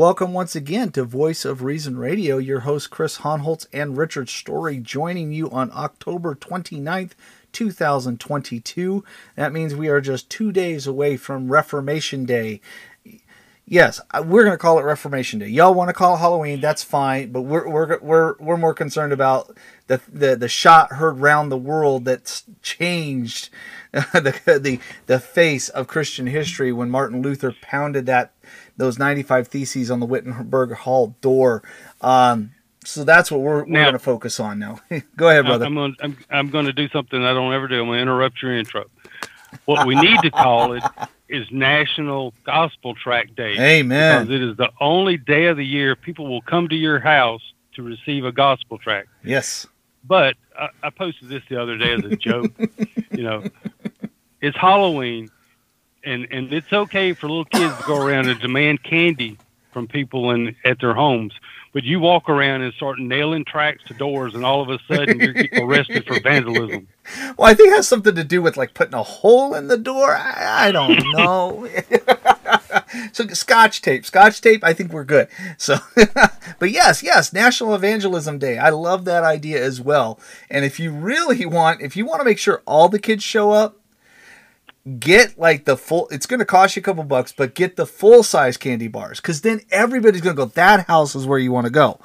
Welcome once again to Voice of Reason Radio. Your host, Chris Hohnholt and Richard Story, joining you on October 29th, 2022. That means we are just two days away from Reformation Day. Yes, we're going to call it Reformation Day. Y'all want to call it Halloween? That's fine, but we're we're we're we're more concerned about the the the shot heard round the world that's changed the the the face of Christian history when Martin Luther pounded that those 95 theses on the Wittenberg Hall door. Um, so that's what we're, we're going to focus on now. Go ahead, brother. I'm going I'm, I'm going to do something I don't ever do. I'm going to interrupt your intro. What we need to call it is National Gospel Tract Day. Amen. Because it is the only day of the year people will come to your house to receive a gospel tract. Yes. But I, I posted this the other day as a joke. you know, it's Halloween, and and it's okay for little kids to go around and demand candy from people in at their homes. But you walk around and start nailing tracts to doors, and all of a sudden you're arrested for vandalism. Well, I think it has something to do with like putting a hole in the door. I, I don't know. so scotch tape, scotch tape. I think we're good. So, but yes, yes, National Evangelism Day. I love that idea as well. And if you really want, if you want to make sure all the kids show up, get like the full it's going to cost you a couple bucks but get the full size candy bars because then everybody's going to go that house is where you want to go.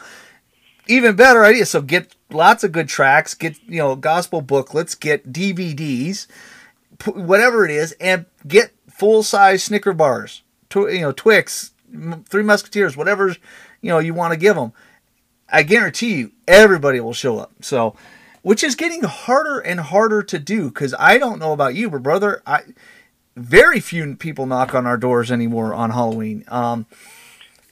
Even better idea so get lots of good tracts get you know gospel booklets get dvds whatever it is and get full size snicker bars tw- you know twix three musketeers whatever you know you want to give them i guarantee you everybody will show up so which is getting harder and harder to do because I don't know about you, but brother, I very few people knock on our doors anymore on Halloween. Um,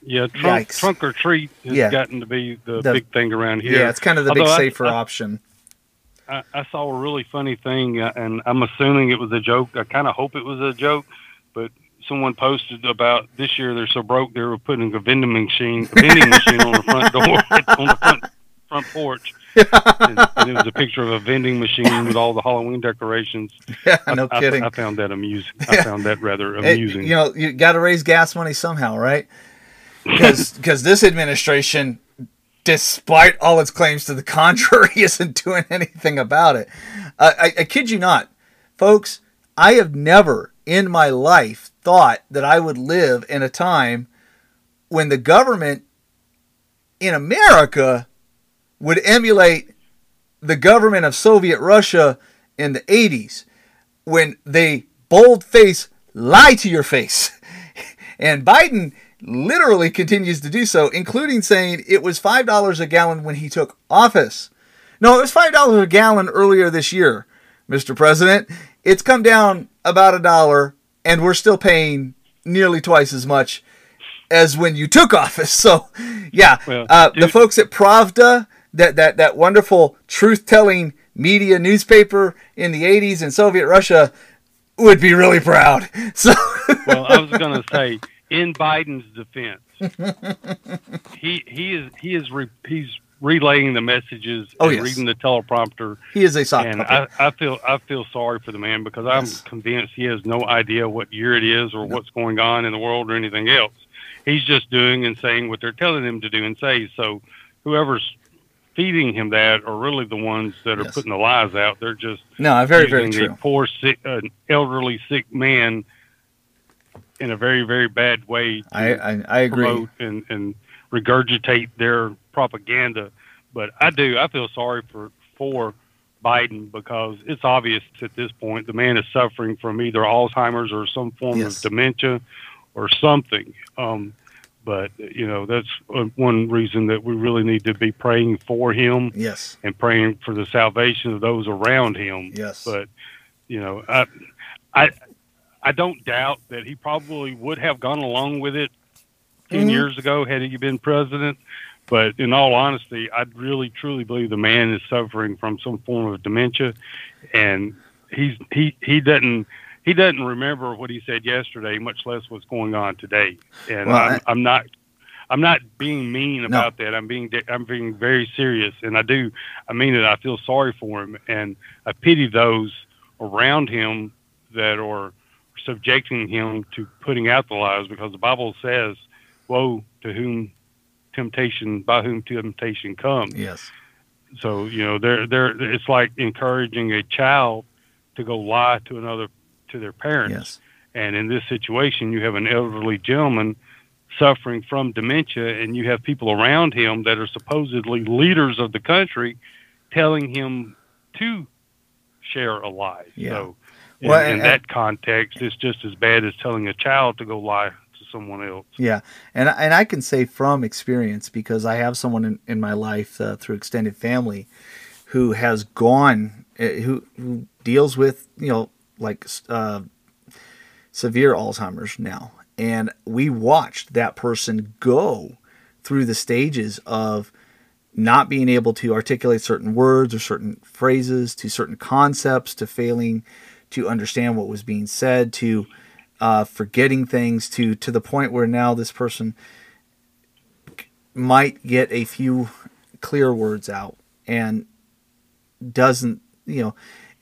yeah, trunk, trunk, or treat has yeah. gotten to be the, the, big thing around here. Yeah, it's kind of the Although big safer I, option. I, I, saw a really funny thing, uh, and I'm assuming it was a joke. I kind of hope it was a joke, but someone posted about this year they're so broke they were putting a vending machine, a vending machine on the front door, on the front front porch and, and, it was a picture of a vending machine with all the Halloween decorations. Yeah, no I, kidding. I, I, found that amusing. I found that rather amusing. It, you know, you got to raise gas money somehow, right? Because because this administration, despite all its claims to the contrary, isn't doing anything about it. Uh, I, I kid you not, folks. I have never in my life thought that I would live in a time when the government in America would emulate the government of Soviet Russia in the 80s when they bold face lie to your face. And Biden literally continues to do so, including saying it was $5 a gallon when he took office. No, it was $5 a gallon earlier this year, Mr. President. It's come down about a dollar, and we're still paying nearly twice as much as when you took office. So, yeah, well, uh, the folks at Pravda that that that wonderful truth-telling media newspaper in the 80s in Soviet Russia would be really proud. So Well, I was going to say in Biden's defense, he he is he is re, he's relaying the messages oh, and yes. reading the teleprompter. He is a sock and I, I, feel I feel sorry for the man because I'm yes. convinced he has no idea what year it is or no. what's going on in the world or anything else. He's just doing and saying what they're telling him to do and say. So whoever's feeding him that are really the ones that are yes. putting the lies out. They're just no, very very true. Poor sick, uh, elderly sick man in a very very bad way. I, I, I agree and and regurgitate their propaganda. But I do I feel sorry for for Biden because it's obvious at this point the man is suffering from either Alzheimer's or some form yes. of dementia or something. Um, but you know that's one reason that we really need to be praying for him. Yes, and praying for the salvation of those around him. Yes, but you know, I, I, I don't doubt that he probably would have gone along with it 10 mm-hmm. years ago had he been president. But in all honesty, I really truly believe the man is suffering from some form of dementia, and he's he he doesn't he doesn't remember what he said yesterday, much less what's going on today. And well, I'm, I, am not, I'm not being mean about no. that. I'm being, I'm being very serious, and I do, I mean it. I feel sorry for him, and I pity those around him that are subjecting him to putting out the lies, because the Bible says woe to whom temptation by whom temptation comes. Yes. So you know, they're they're it's like encouraging a child to go lie to another to their parents. Yes. And in this situation, you have an elderly gentleman suffering from dementia, and you have people around him that are supposedly leaders of the country telling him to share a lie. Yeah. So, in, Well, in that context, it's just as bad as telling a child to go lie to someone else. Yeah, and and I can say from experience because I have someone in, in my life uh, through extended family who has gone uh, who who deals with you know like uh, severe Alzheimer's now, and we watched that person go through the stages of not being able to articulate certain words or certain phrases to certain concepts to failing to understand what was being said to uh, forgetting things to to the point where now this person might get a few clear words out and doesn't you know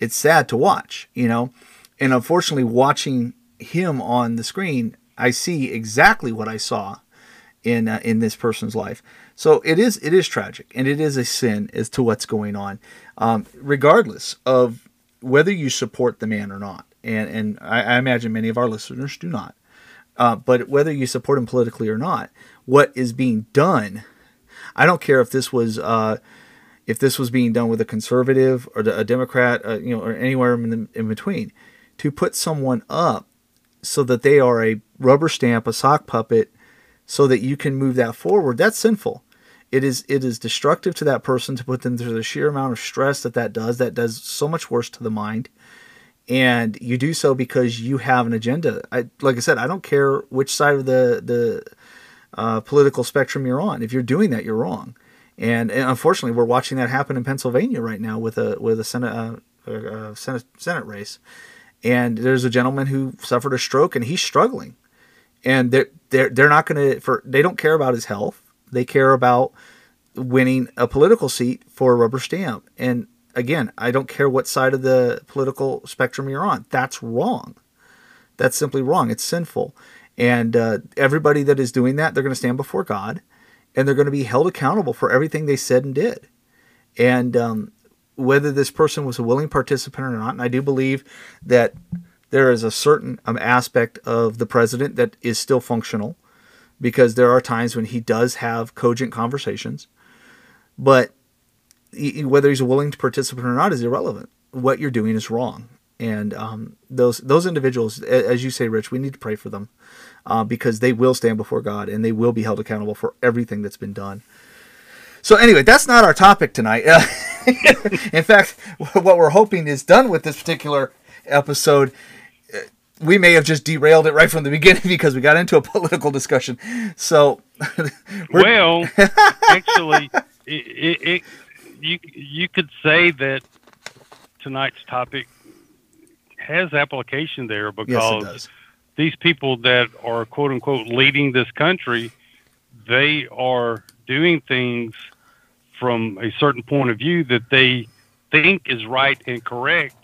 it's sad to watch you know? And unfortunately watching him on the screen i see exactly what i saw in uh, in this person's life. So it is it is tragic and it is a sin as to what's going on. Um, regardless of whether you support the man or not and and I, I imagine many of our listeners do not uh, but whether you support him politically or not what is being done i don't care if this was uh, if this was being done with a conservative or a democrat uh, you know or anywhere in, the, in between to put someone up so that they are a rubber stamp a sock puppet so that you can move that forward that's sinful. It is it is destructive to that person to put them through the sheer amount of stress that that does. That does so much worse to the mind. And you do so because you have an agenda. I, like i said i don't care which side of the the uh, political spectrum you're on. If you're doing that you're wrong and, and unfortunately we're watching that happen in pennsylvania right now with a with a senate uh, uh, senate senate race. And there's a gentleman who suffered a stroke and he's struggling. And they're they're, they're not going to for they don't care about his health. They care about winning a political seat for a rubber stamp. And again i don't care what side of the political spectrum you're on. That's wrong. That's simply wrong. It's sinful. And uh, everybody that is doing that they're going to stand before god and they're going to be held accountable for everything they said and did. And um, whether this person was a willing participant or not and i do believe that there is a certain um, aspect of the president that is still functional because there are times when he does have cogent conversations. But he- whether he's a willing to participate or not is irrelevant. What you're doing is wrong. And um, those those individuals as you say rich we need to pray for them uh, because they will stand before god and they will be held accountable for everything that's been done. So anyway that's not our topic tonight. In fact what we're hoping is done with this particular episode. Uh, we may have just derailed it right from the beginning because we got into a political discussion. So Well, actually, it, it, it, you you could say that tonight's topic has application there yes because does these people that are quote unquote leading this country, they are doing things from a certain point of view that they think is right and correct,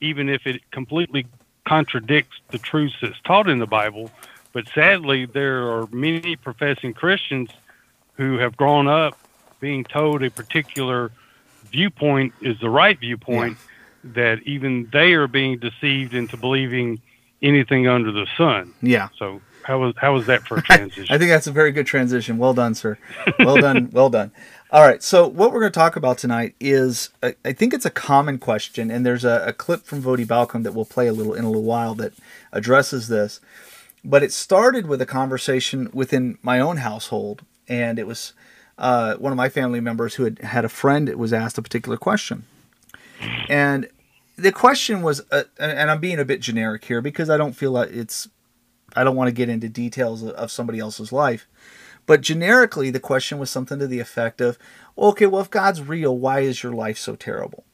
even if it completely contradicts the truths that's taught in the Bible. But sadly, there are many professing Christians who have grown up being told a particular viewpoint is the right viewpoint, that even they are being deceived into believing anything under the sun. yeah So how was how was that for a transition? I think that's a very good transition. Well done, sir. Well done. well done. All right. So what we're going to talk about tonight is I, I think it's a common question, and there's a, a clip from Voddie Baucham that we'll play a little in a little while that addresses this. But it started with a conversation within my own household, and it was uh, one of my family members who had had a friend that was asked a particular question, and the question was, uh, and I'm being a bit generic here because I don't feel like it's I don't want to get into details of- somebody else's life. But generically, the question was something to the effect of, okay, well, if God's real, why is your life so terrible?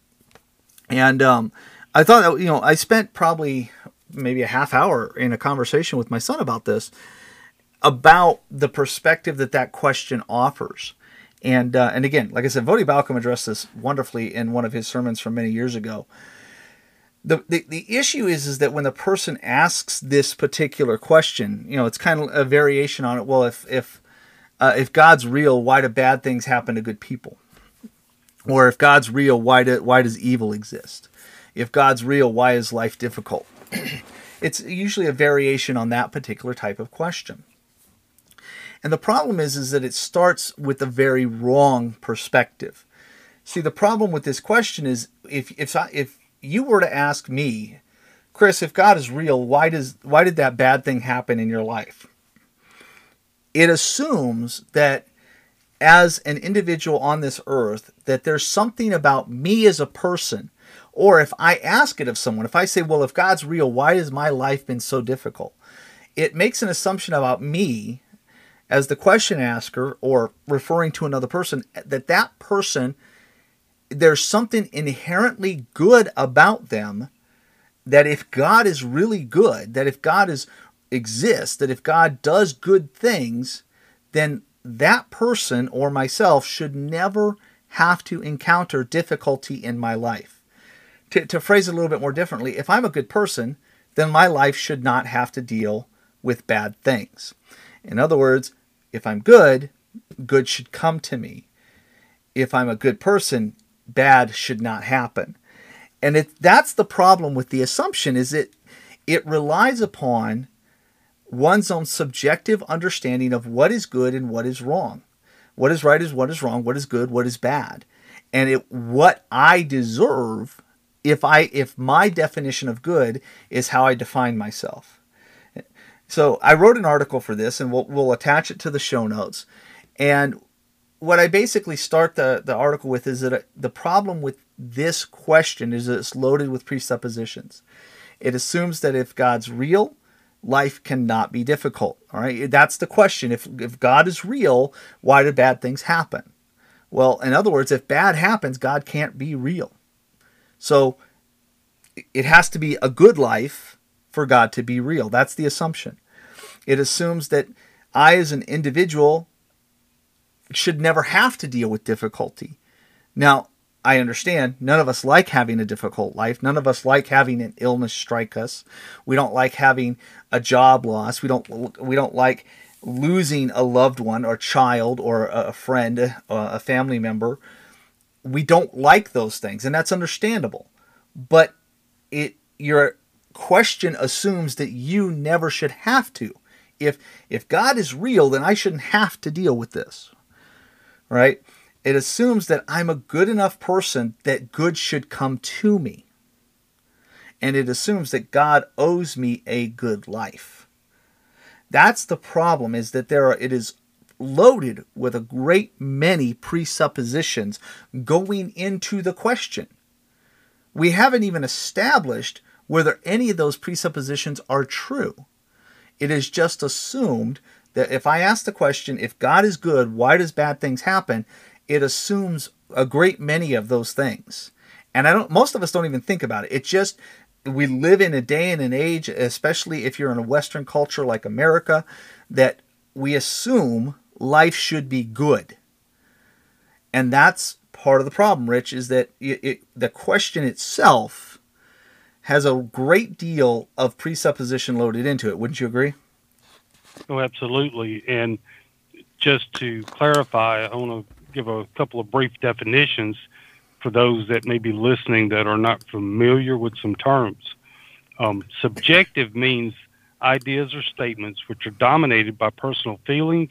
And um, I thought, you know, I spent probably maybe a half hour in a conversation with my son about this, about the perspective that that question offers. And uh, and again, like I said, Voddie Baucham addressed this wonderfully in one of his sermons from many years ago. The, the, the issue is is that when the person asks this particular question, you know, it's kind of a variation on it. Well, if if uh, if God's real, why do bad things happen to good people? Or if God's real, why do, why does evil exist? If God's real, why is life difficult? it's usually a variation on that particular type of question. And the problem is is that it starts with a very wrong perspective. See, the problem with this question is if if if you were to ask me, Chris, if God is real, why does why did that bad thing happen in your life? It assumes that as an individual on this earth that there's something about me as a person or if I ask it of someone, if I say, well, if God's real, why has my life been so difficult? It makes an assumption about me as the question asker or referring to another person that that person there's something inherently good about them that if God is really good, that if God is exists, that if God does good things, then that person or myself should never have to encounter difficulty in my life. To, to phrase it a little bit more differently, if I'm a good person, then my life should not have to deal with bad things. In other words, if I'm good, good should come to me. If I'm a good person, bad should not happen. And it, that's the problem with the assumption is it it relies upon one's own subjective understanding of what is good and what is wrong. What is right is what is wrong, what is good, what is bad. And it what I deserve if I if my definition of good is how I define myself. So I wrote an article for this and we'll we'll attach it to the show notes. And what I basically start the, the article with is that uh, the problem with this question is that it's loaded with presuppositions. It assumes that if God's real, life cannot be difficult. All right, that's the question. If if God is real, why do bad things happen? Well, in other words, if bad happens, God can't be real. So it has to be a good life for God to be real. That's the assumption. It assumes that I, as an individual, should never have to deal with difficulty. Now, I understand none of us like having a difficult life. None of us like having an illness strike us. We don't like having a job loss. We don't we don't like losing a loved one or child or a friend, a family member. We don't like those things, and that's understandable. But it your question assumes that you never should have to. If if God is real, then I shouldn't have to deal with this right? It assumes that I'm a good enough person that good should come to me. And it assumes that God owes me a good life. That's the problem is that there are it is loaded with a great many presuppositions going into the question. We haven't even established whether any of those presuppositions are true. It is just assumed that if I ask the question, if God is good, why does bad things happen? It assumes a great many of those things. And I don't most of us don't even think about it. It just we live in a day and an age, especially if you're in a Western culture like America, that we assume life should be good. And that's part of the problem, Rich, is that it, it, the question itself has a great deal of presupposition loaded into it. Wouldn't you agree? Oh, absolutely. And just to clarify, I want to give a couple of brief definitions for those that may be listening that are not familiar with some terms. Um, subjective means ideas or statements which are dominated by personal feelings,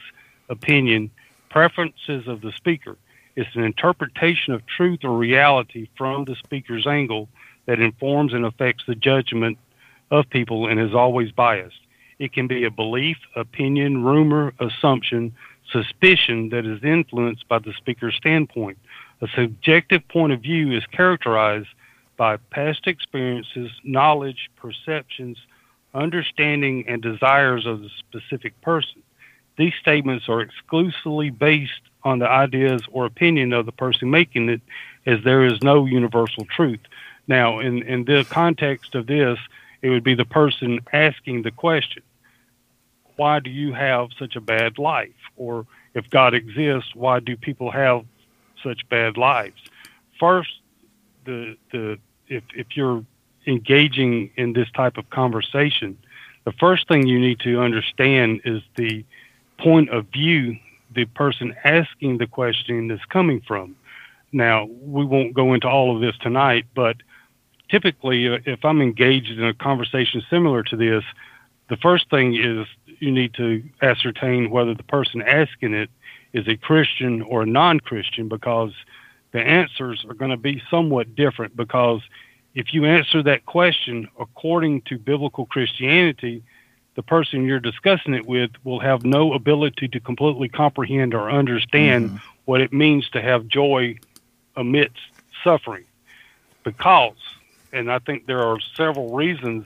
opinion, preferences of the speaker. It's an interpretation of truth or reality from the speaker's angle that informs and affects the judgment of people and is always biased. It can be a belief, opinion, rumor, assumption, suspicion that is influenced by the speaker's standpoint. A subjective point of view is characterized by past experiences, knowledge, perceptions, understanding, and desires of the specific person. These statements are exclusively based on the ideas or opinion of the person making it, as there is no universal truth. Now, in, in the context of this, it would be the person asking the question why do you have such a bad life? Or if God exists, why do people have such bad lives? First, the the if if you're engaging in this type of conversation, the first thing you need to understand is the point of view the person asking the question is coming from. Now, we won't go into all of this tonight, but typically, uh, if I'm engaged in a conversation similar to this, the first thing is you need to ascertain whether the person asking it is a Christian or a non Christian because the answers are going to be somewhat different. Because if you answer that question according to biblical Christianity, the person you're discussing it with will have no ability to completely comprehend or understand mm-hmm. what it means to have joy amidst suffering. Because and I think there are several reasons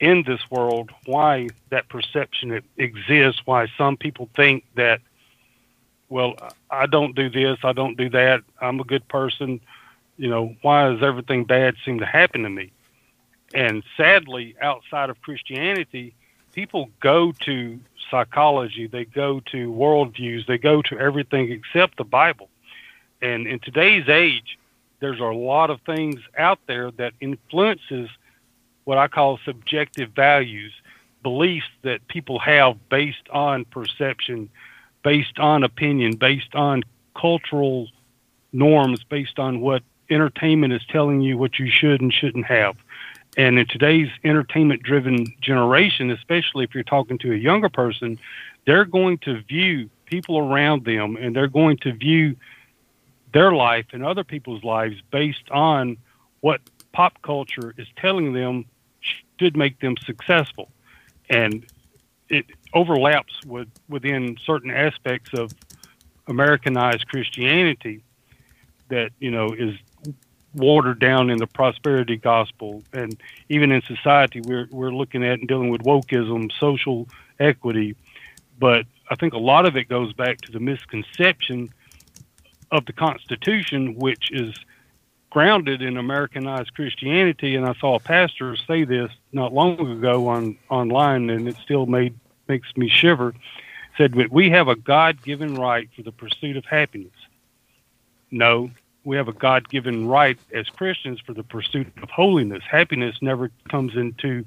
in this world why that perception exists, why some people think that, well, I don't do this, I don't do that, I'm a good person. You know, why does everything bad seem to happen to me? And sadly, outside of Christianity, people go to psychology, they go to worldviews, they go to everything except the Bible. And in today's age, there's a lot of things out there that influences what I call subjective values, beliefs that people have based on perception, based on opinion, based on cultural norms, based on what entertainment is telling you what you should and shouldn't have. And in today's entertainment driven generation, especially if you're talking to a younger person, they're going to view people around them and they're going to view their life and other people's lives based on what pop culture is telling them should make them successful. And it overlaps with within certain aspects of Americanized Christianity that, you know, is watered down in the prosperity gospel. And even in society, we're, we're looking at and dealing with wokeism, social equity. But I think a lot of it goes back to the misconception of the Constitution, which is grounded in Americanized Christianity. And I saw a pastor say this not long ago on online, and it still made makes me shiver. Said that we have a God-given right for the pursuit of happiness. No, we have a God-given right as Christians for the pursuit of holiness. Happiness never comes into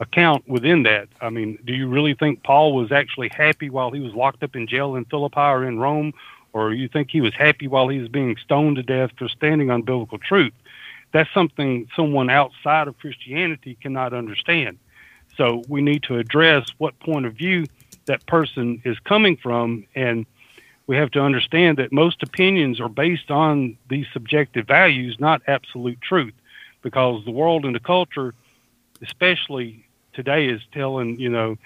account within that. I mean, do you really think Paul was actually happy while he was locked up in jail in Philippi or in Rome, or you think he was happy while he was being stoned to death for standing on biblical truth. That's something someone outside of Christianity cannot understand. So we need to address what point of view that person is coming from, and we have to understand that most opinions are based on these subjective values, not absolute truth, because the world and the culture, especially today, is telling you know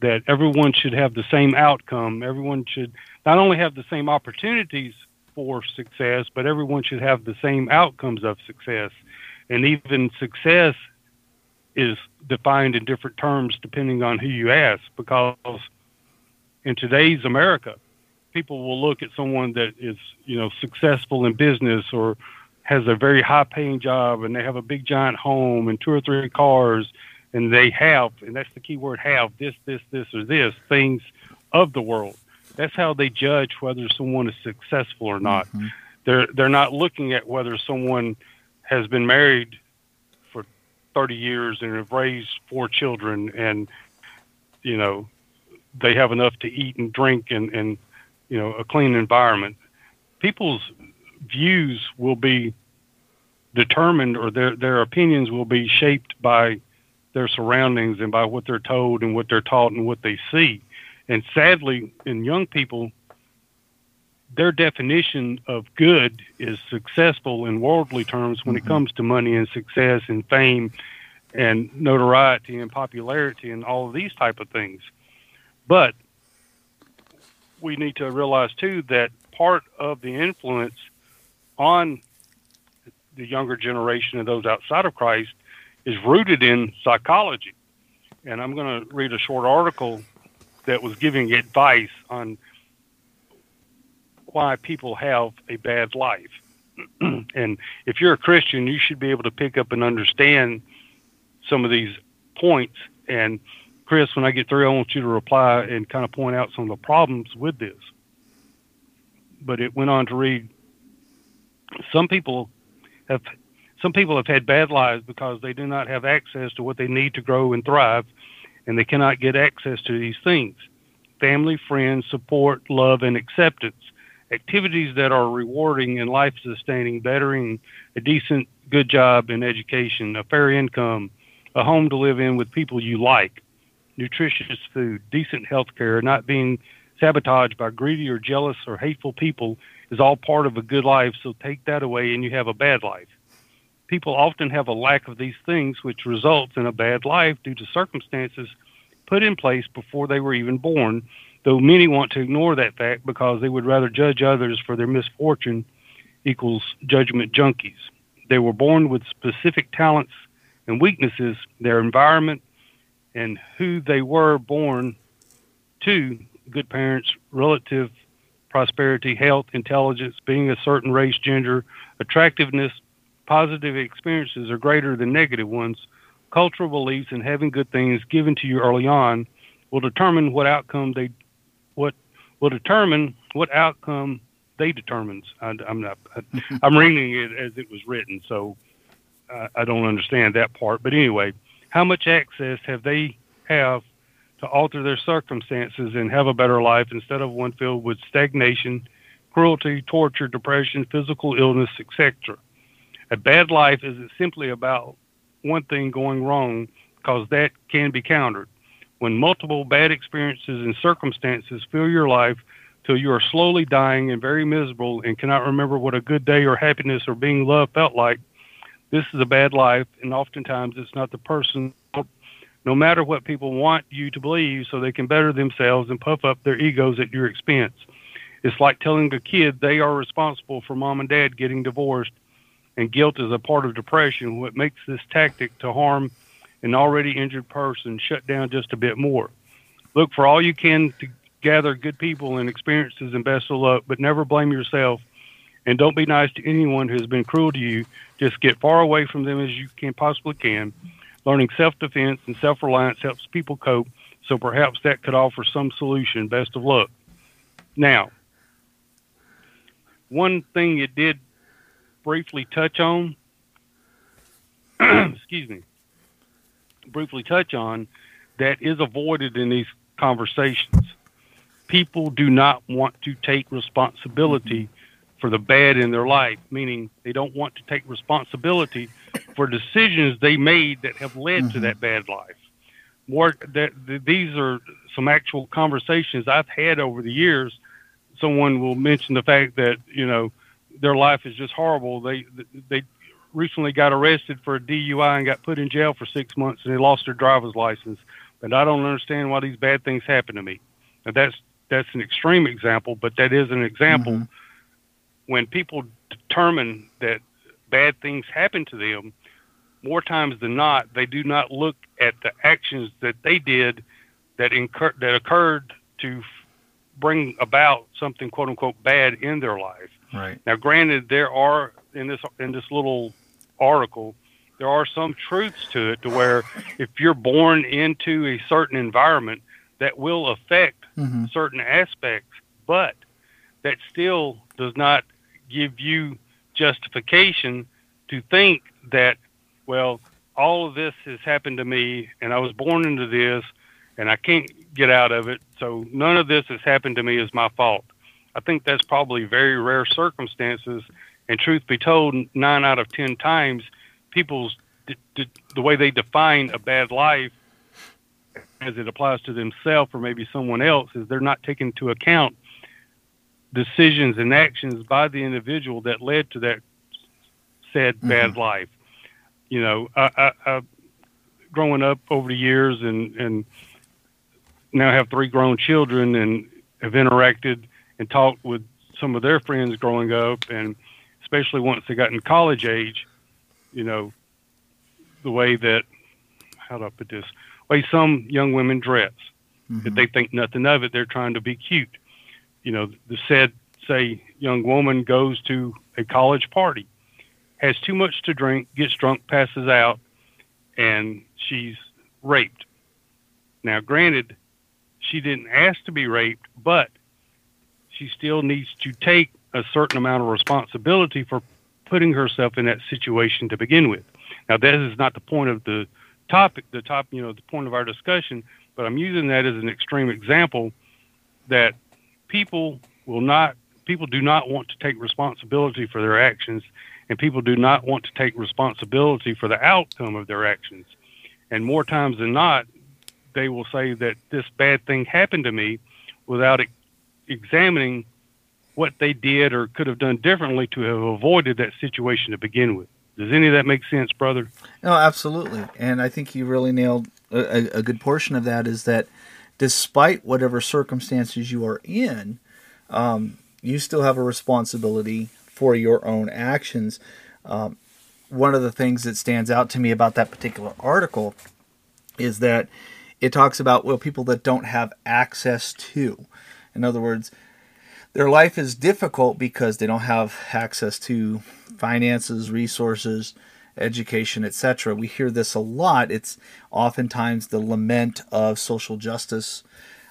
that everyone should have the same outcome. Everyone should not only have the same opportunities for success, but everyone should have the same outcomes of success. And even success is defined in different terms depending on who you ask, because in today's America, people will look at someone that is, you know, successful in business or has a very high paying job and they have a big giant home and two or three cars and they have, and that's the key word have, this, this, this, or this, things of the world. That's how they judge whether someone is successful or not. Mm-hmm. They're they're not looking at whether someone has been married for 30 years and have raised four children and you know they have enough to eat and drink and and you know a clean environment. People's views will be determined or their their opinions will be shaped by their surroundings and by what they're told and what they're taught and what they see. And sadly, in young people, their definition of good is successful in worldly terms when mm-hmm. it comes to money and success and fame and notoriety and popularity and all of these type of things. But we need to realize too that part of the influence on the younger generation and those outside of Christ is rooted in psychology. And I'm going to read a short article that was giving advice on why people have a bad life. and if you're a Christian, you should be able to pick up and understand some of these points. And Chris, when I get through, I want you to reply and kind of point out some of the problems with this. But it went on to read some people have Some people have had bad lives because they do not have access to what they need to grow and thrive, and they cannot get access to these things family, friends, support, love, and acceptance. Activities that are rewarding and life sustaining, bettering a decent, good job in education, a fair income, a home to live in with people you like, nutritious food, decent health care, not being sabotaged by greedy or jealous or hateful people is all part of a good life. So take that away and you have a bad life. People often have a lack of these things, which results in a bad life due to circumstances put in place before they were even born, though many want to ignore that fact because they would rather judge others for their misfortune equals judgment junkies. They were born with specific talents and weaknesses, their environment, and who they were born to good parents, relative prosperity, health, intelligence, being a certain race, gender, attractiveness, positive experiences are greater than negative ones. Cultural beliefs and having good things given to you early on will determine what outcome they what will determine what outcome they determines. I, am not. I, am reading it as it was written, so I, I don't understand that part. But anyway, how much access have they have to alter their circumstances and have a better life instead of one filled with stagnation, cruelty, torture, depression, physical illness, etc. A bad life isn't simply about one thing going wrong, because that can be countered. When multiple bad experiences and circumstances fill your life till you are slowly dying and very miserable and cannot remember what a good day or happiness or being loved felt like, this is a bad life, and oftentimes it's not the person no matter what people want you to believe so they can better themselves and puff up their egos at your expense. It's like telling a kid they are responsible for mom and dad getting divorced and guilt is a part of depression, what makes this tactic to harm an already injured person shut down just a bit more. Look for all you can to gather good people and experiences and best of luck, but never blame yourself. And don't be nice to anyone who has been cruel to you. Just get far away from them as you can possibly can Learning self defense and self reliance helps people cope, so perhaps that could offer some solution. Best of luck. Now, one thing it did briefly touch on, excuse me, briefly touch on that is avoided in these conversations. People do not want to take responsibility for the bad in their life, meaning they don't want to take responsibility for decisions they made that have led mm-hmm. to that bad life. More that these are some actual conversations I've had over the years. Someone will mention the fact that you know their life is just horrible. They they recently got arrested for a DUI and got put in jail for six months, and they lost their driver's license. But I don't understand why these bad things happen to me. Now that's that's an extreme example, but that is an example. Mm-hmm. When people determine that bad things happen to them, more times than not, they do not look at the actions that they did that incur- that occurred to f- bring about something quote unquote bad in their life. Right. Now, granted, there are in this in this little article, there are some truths to it to where if you're born into a certain environment, that will affect mm-hmm. certain aspects, but that still does not give you justification to think that well, all of this has happened to me, and I was born into this, and I can't get out of it. So none of this has happened to me is my fault. I think that's probably very rare circumstances. And truth be told, nine out of ten times, people's d- d- the way they define a bad life, as it applies to themselves or maybe someone else, is they're not taking into account decisions and actions by the individual that led to that said mm-hmm. bad life you know, I, I, I growing up over the years and and now have three grown children and have interacted and talked with some of their friends growing up and especially once they got in college age, you know, the way that how do I put this? Way some young women dress. Mm-hmm. If they think nothing of it, they're trying to be cute. You know, the said say young woman goes to a college party has too much to drink, gets drunk, passes out, and she's raped. Now, granted, she didn't ask to be raped, but she still needs to take a certain amount of responsibility for putting herself in that situation to begin with. Now, that is not the point of the topic, the top, you know, the point of our discussion, but I'm using that as an extreme example that people will not, people do not want to take responsibility for their actions, and people do not want to take responsibility for the outcome of their actions. And more times than not, they will say that this bad thing happened to me without examining what they did or could have done differently to have avoided that situation to begin with. Does any of that make sense, brother? No, absolutely. And I think you really nailed a, a good portion of that is that despite whatever circumstances you are in, um, you still have a responsibility for your own actions. Um, one of the things that stands out to me about that particular article is that it talks about well people that don't have access to in other words their life is difficult because they don't have access to finances resources education etc we hear this a lot it's oftentimes the lament of social justice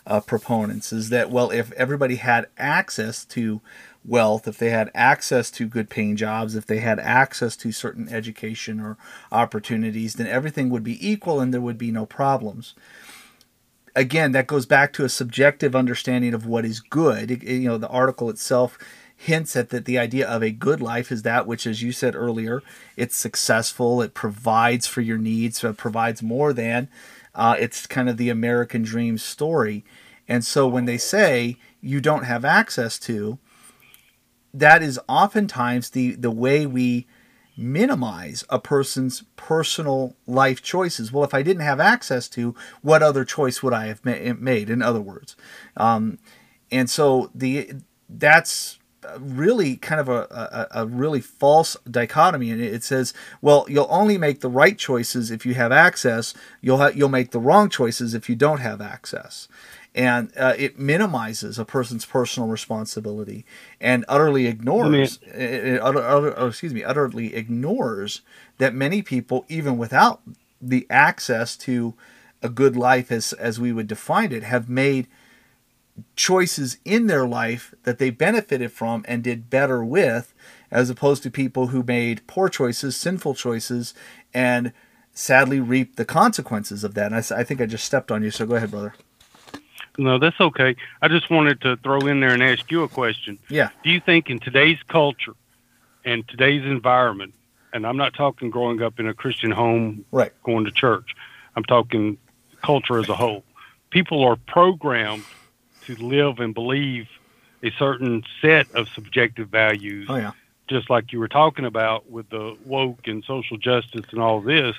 uh, proponents is that well if everybody had access to wealth, if they had access to good paying jobs, if they had access to certain education or opportunities, then everything would be equal and there would be no problems. Again, that goes back to a subjective understanding of what is good. It, you know, the article itself hints at that the idea of a good life is that which, as you said earlier, it's successful, it provides for your needs, so it provides more than. Uh, it's kind of the American dream story. And so when they say you don't have access to, that is oftentimes the the way we minimize a person's personal life choices. Well, if I didn't have access to, what other choice would I have made? In other words, um, and so the that's really kind of a, a, a, really false dichotomy and it says well you'll only make the right choices if you have access you'll ha- you'll make the wrong choices if you don't have access and uh, it minimizes a person's personal responsibility and utterly ignores it, it utter, utter, oh, excuse me utterly ignores that many people even without the access to a good life as as we would define it have made choices in their life that they benefited from and did better with as opposed to people who made poor choices sinful choices and sadly reap the consequences of that. And I, I think i just stepped on you so go ahead brother no, that's okay. I just wanted to throw in there and ask you a question. Yeah. Do you think in today's culture and today's environment, and I'm not talking growing up in a Christian home, right, going to church. I'm talking culture as a whole. People are programmed to live and believe a certain set of subjective values. Oh yeah. Just like you were talking about with the woke and social justice and all this,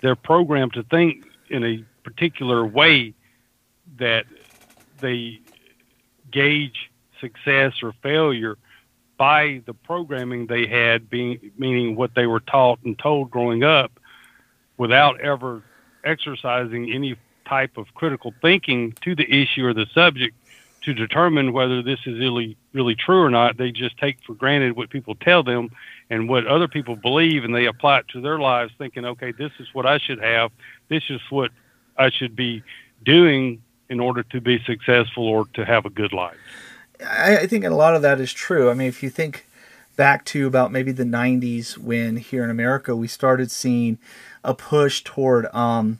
they're programmed to think in a particular way that they gauge success or failure by the programming they had, being meaning what they were taught and told growing up, without ever exercising any type of critical thinking to the issue or the subject to determine whether this is really really true or not. They just take for granted what people tell them and what other people believe, and they apply it to their lives, thinking, okay, this is what I should have. This is what I should be doing in order to be successful or to have a good life. I, I think a lot of that is true. I mean, if you think back to about maybe the 90s when here in America we started seeing a push toward um,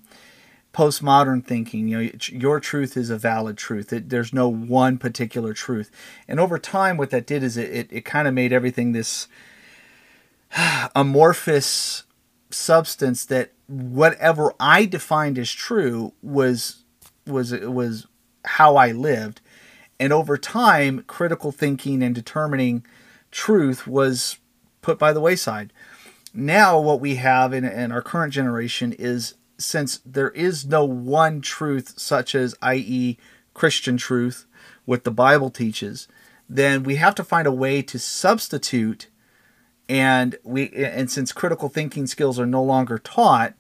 postmodern thinking. You know, your truth is a valid truth. It, there's no one particular truth. And over time, what that did is it, it, it kind of made everything this amorphous substance that whatever I defined as true was was was how I lived, and over time, critical thinking and determining truth was put by the wayside. Now, what we have in, in our current generation is since there is no one truth, such as, i.e., Christian truth, what the Bible teaches, then we have to find a way to substitute. And we, and since critical thinking skills are no longer taught,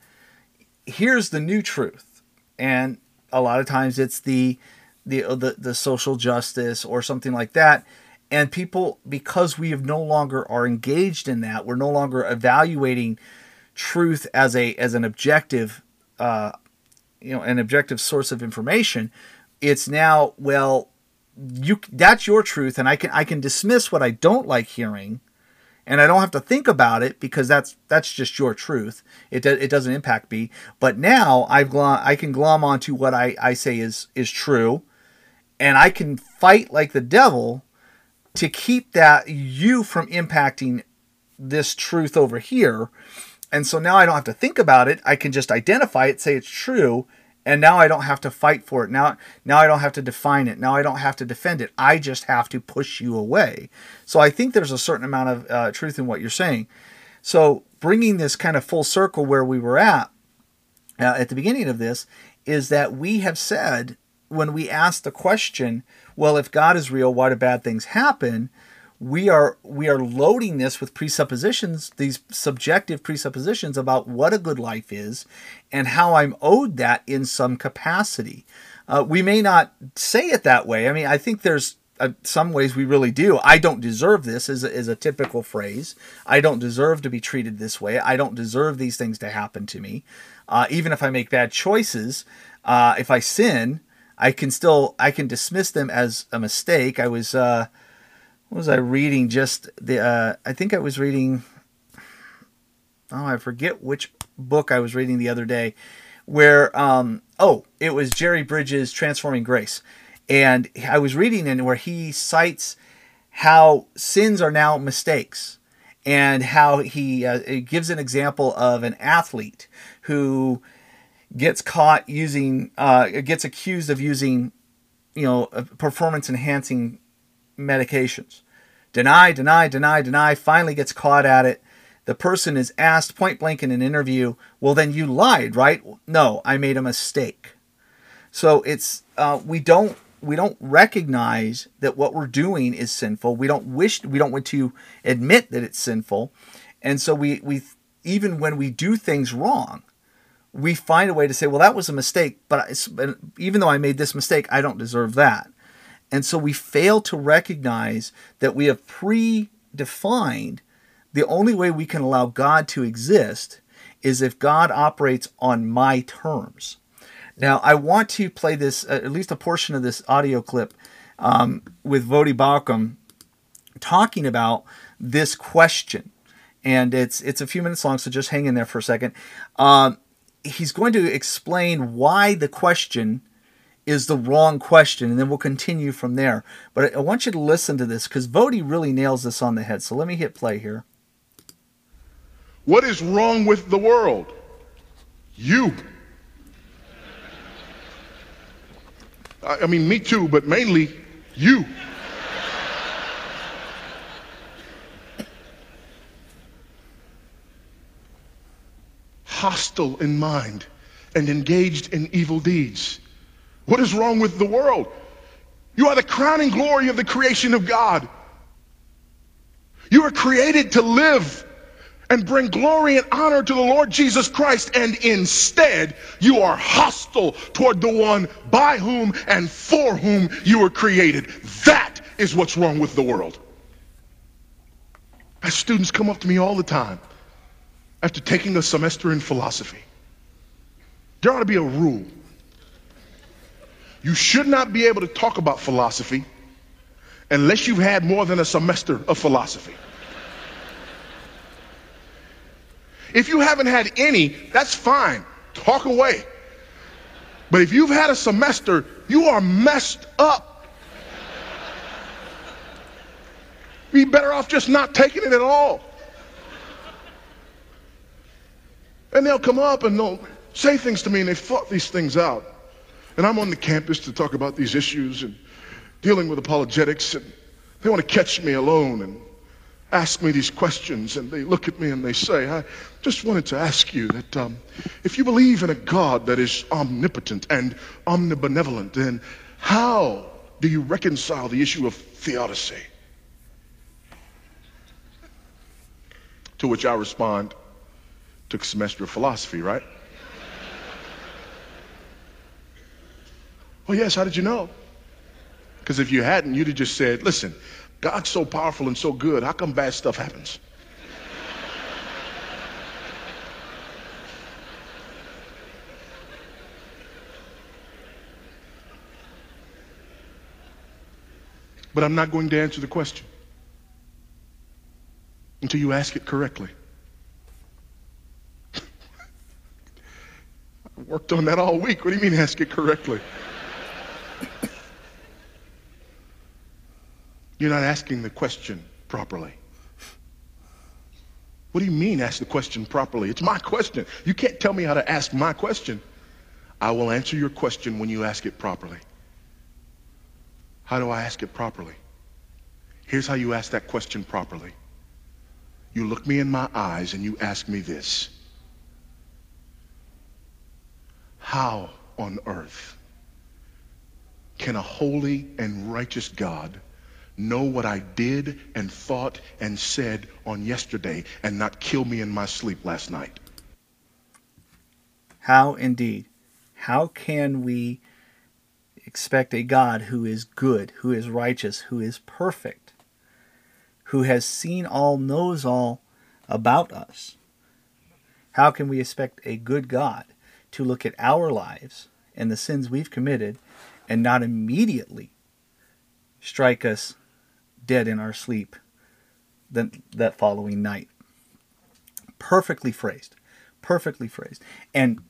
here's the new truth. And a lot of times it's the the uh, the, the social justice or something like that. And people because we have no longer are engaged in that we're no longer evaluating truth as a as an objective uh, you know an objective source of information it's now well you that's your truth and i can i can dismiss what i don't like hearing and I don't have to think about it because that's that's just your truth. It do, it doesn't impact me. But now I've glom, I can glom onto what I, I say is is true, and I can fight like the devil to keep that you from impacting this truth over here. And so now I don't have to think about it. I can just identify it, say it's true, and now I don't have to fight for it. Now now I don't have to define it. Now I don't have to defend it. I just have to push you away. So I think there's a certain amount of uh, truth in what you're saying. So bringing this kind of full circle where we were at uh, at the beginning of this is that we have said when we ask the question, well, if God is real, why do bad things happen? We are we are loading this with presuppositions these subjective presuppositions about what a good life is and how i'm owed that in some capacity. Uh, we may not say it that way. I mean i think there's uh, some ways we really do. I don't deserve this is a, is a typical phrase. I don't deserve to be treated this way. I don't deserve these things to happen to me. Uh, even if i make bad choices uh, if i sin i can still i can dismiss them as a mistake. I was uh, what was I reading? Just the uh, I think I was reading. Oh, I forget which book I was reading the other day, where um oh it was Jerry Bridges Transforming Grace, and I was reading in where he cites how sins are now mistakes, and how he uh, gives an example of an athlete who gets caught using uh, gets accused of using you know performance enhancing medications. Deny, deny, deny, deny, finally gets caught at it. The person is asked point blank in an interview, well, then you lied, right? No, I made a mistake. So it's, uh, we don't, we don't recognize that what we're doing is sinful. We don't wish, we don't want to admit that it's sinful. And so we, we, even when we do things wrong, we find a way to say, well, that was a mistake, but even though I made this mistake, I don't deserve that. And so we fail to recognize that we have predefined the only way we can allow God to exist is if God operates on my terms. Now, I want to play this, uh, at least a portion of this audio clip um, with Voddie Baucham talking about this question. And it's it's a few minutes long, so just hang in there for a second. Um, he's going to explain why the question is the wrong question, and then we'll continue from there. But I, want you to listen to this because Voddie really nails this on the head. So let me hit play here. What is wrong with the world? You. I, mean, me too, but mainly you. Hostile in mind and engaged in evil deeds what is wrong with the world? You are the crowning glory of the creation of God. You are created to live and bring glory and honor to the Lord Jesus Christ, and instead you are hostile toward the one by whom and for whom you were created. That is what's wrong with the world. As students come up to me all the time after taking a semester in philosophy, there ought to be a rule you should not be able to talk about philosophy unless you've had more than a semester of philosophy. If you haven't had any, that's fine. Talk away. But if you've had a semester, you are messed up. Be better off just not taking it at all. And they'll come up and they'll say things to me and they've thought these things out. And I'm on the campus to talk about these issues and dealing with apologetics. And they want to catch me alone and ask me these questions. And they look at me and they say, I just wanted to ask you that um, if you believe in a God that is omnipotent and omnibenevolent, then how do you reconcile the issue of theodicy? To which I respond, took a semester of philosophy, right? Well, yes, how did you know? Because if you hadn't, you'd have just said, listen, God's so powerful and so good, how come bad stuff happens? But I'm not going to answer the question. until you ask it correctly. I worked on that all week. What do you mean ask it correctly? You're not asking the question properly. What do you mean ask the question properly? It's my question. You can't tell me how to ask my question. I will answer your question when you ask it properly. How do I ask it properly? Here's how you ask that question properly. You look me in my eyes and you ask me this. How on earth can a holy and righteous God know what I did and thought and said on yesterday and not kill me in my sleep last night? How indeed? How can we expect a God who is good, who is righteous, who is perfect, who has seen all, knows all about us? How can we expect a good God to look at our lives and the sins we've committed and not immediately strike us dead in our sleep that, that following night? Perfectly phrased. Perfectly phrased. And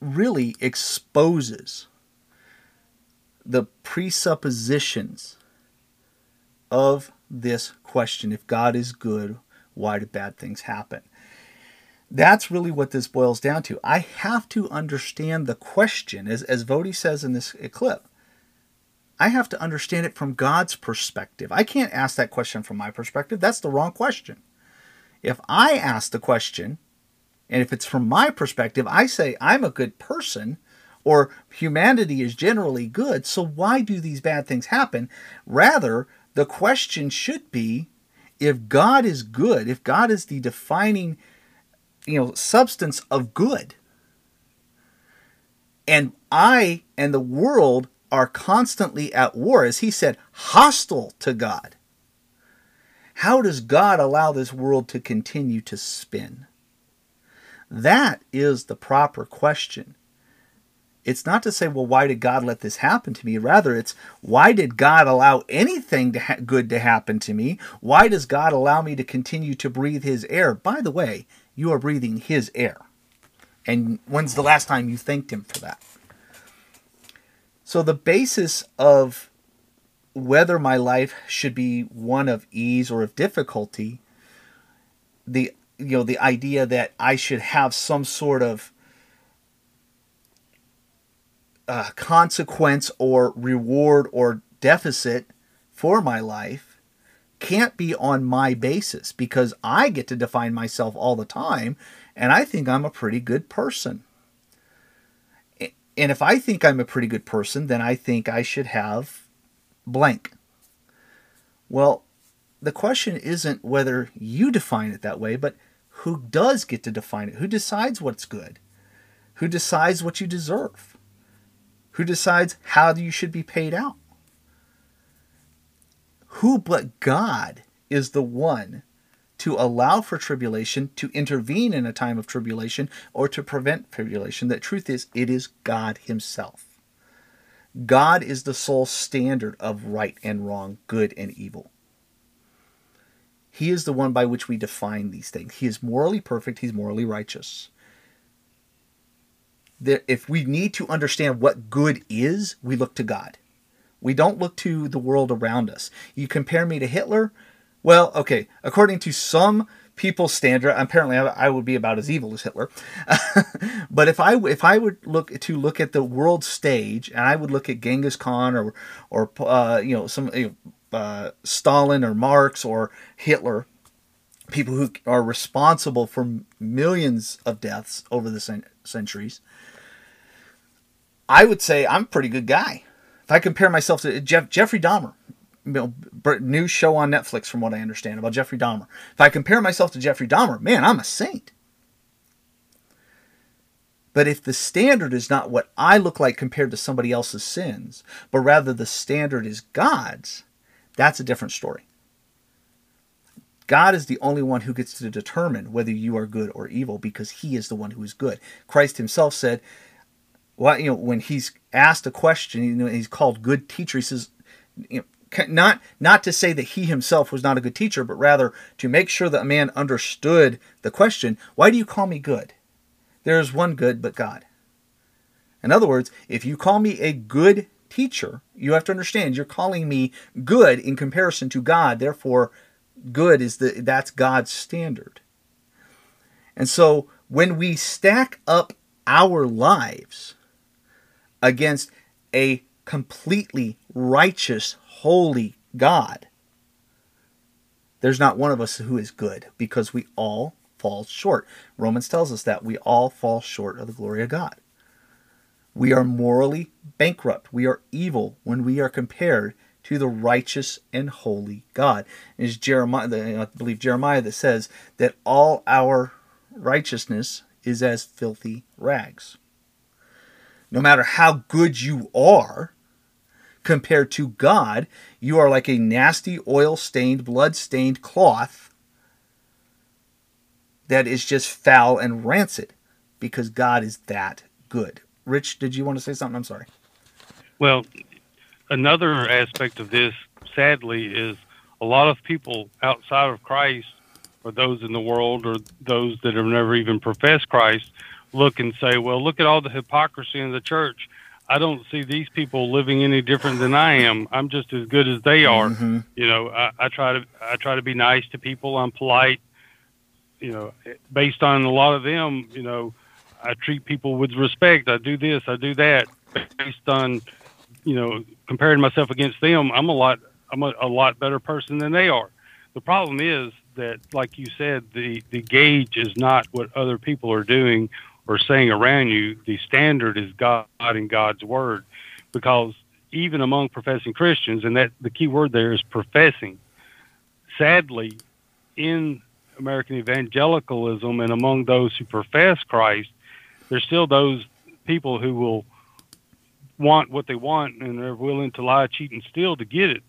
really exposes the presuppositions of this question if God is good, why do bad things happen? That's really what this boils down to. I have to understand the question, as, as Voddie says in this clip. I have to understand it from God's perspective. I can't ask that question from my perspective. That's the wrong question. If I ask the question, and if it's from my perspective, I say I'm a good person, or humanity is generally good, so why do these bad things happen? Rather, the question should be if God is good, if God is the defining you know substance of good and I and the world are constantly at war as he said hostile to God how does God allow this world to continue to spin that is the proper question it's not to say, well, why did God let this happen to me? Rather, it's why did God allow anything to ha- good to happen to me? Why does God allow me to continue to breathe His air? By the way, you are breathing His air. And when's the last time you thanked Him for that? So, the basis of whether my life should be one of ease or of difficulty, the you know the idea that I should have some sort of uh, consequence or reward or deficit for my life can't be on my basis because I get to define myself all the time and I think I'm a pretty good person. And if I think I'm a pretty good person, then I think I should have blank. Well, the question isn't whether you define it that way, but who does get to define it? Who decides what's good? Who decides what you deserve? who decides how you should be paid out. Who but God is the one to allow for tribulation, to intervene in a time of tribulation, or to prevent tribulation? The truth is, it is God Himself. God is the sole standard of right and wrong, good and evil. He is the one by which we define these things. He is morally perfect, He's morally righteous if we need to understand what good is, we look to God. We don't look to the world around us. You compare me to Hitler? Well, okay, according to some people's standard, apparently I would be about as evil as Hitler. but if I if I would look to look at the world stage, and I would look at Genghis Khan or or uh, you know some you know, uh, Stalin or Marx or Hitler, people who are responsible for millions of deaths over the cent- centuries. I would say I'm a pretty good guy. If I compare myself to Jeff, Jeffrey Dahmer, you know, new show on Netflix, from what I understand about Jeffrey Dahmer. If I compare myself to Jeffrey Dahmer, man, I'm a saint. But if the standard is not what I look like compared to somebody else's sins, but rather the standard is God's, that's a different story. God is the only one who gets to determine whether you are good or evil because he is the one who is good. Christ himself said, well, you know, when he's asked a question, you know, he's called good teacher. He says, you know, not not to say that he himself was not a good teacher, but rather to make sure that a man understood the question, why do you call me good? There is one good but God. In other words, if you call me a good teacher, you have to understand you're calling me good in comparison to God. Therefore, good is the that's God's standard. And so when we stack up our lives against a completely righteous, holy God, there's not one of us who is good because we all fall short. Romans tells us that we all fall short of the glory of God. We are morally bankrupt. We are evil when we are compared to the righteous and holy God. It is Jeremiah, I believe Jeremiah, that says that all our righteousness is as filthy rags. No matter how good you are, compared to God, you are like a nasty, oil stained, blood stained cloth that is just foul and rancid because God is that good. Rich, did you want to say something? I'm sorry. Well, another aspect of this, sadly, is a lot of people outside of Christ, or those in the world, or those that have never even professed Christ, look and say, well, look at all the hypocrisy in the church. I don't see these people living any different than I am. I'm just as good as they are. Mm-hmm. You know, I, I try to I try to be nice to people. I'm polite. You know, based on a lot of them, you know, I treat people with respect. I do this, I do that, based on, you know, comparing myself against them. I'm a lot, I'm a, a lot better person than they are. The problem is that, like you said, the the gauge is not what other people are doing or saying around you. The standard is God and God's word, because even among professing Christians, and that the key word there is professing. Sadly, in American evangelicalism and among those who profess Christ, there's still those people who will want what they want and they're willing to lie, cheat, and steal to get it.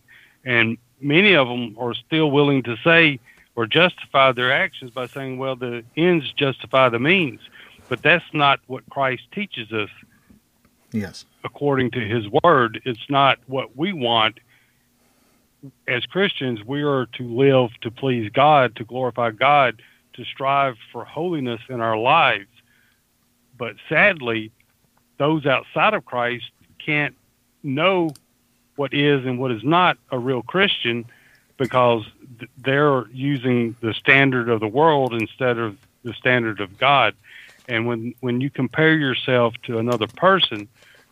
And many of them are still willing to say or justify their actions by saying, well, the ends justify the means. But that's not what Christ teaches us. Yes. According to his word, it's not what we want. As Christians, we are to live to please God, to glorify God, to strive for holiness in our lives. But sadly, those outside of Christ can't know what is and what is not a real Christian because they're using the standard of the world instead of the standard of God. And when, when you compare yourself to another person,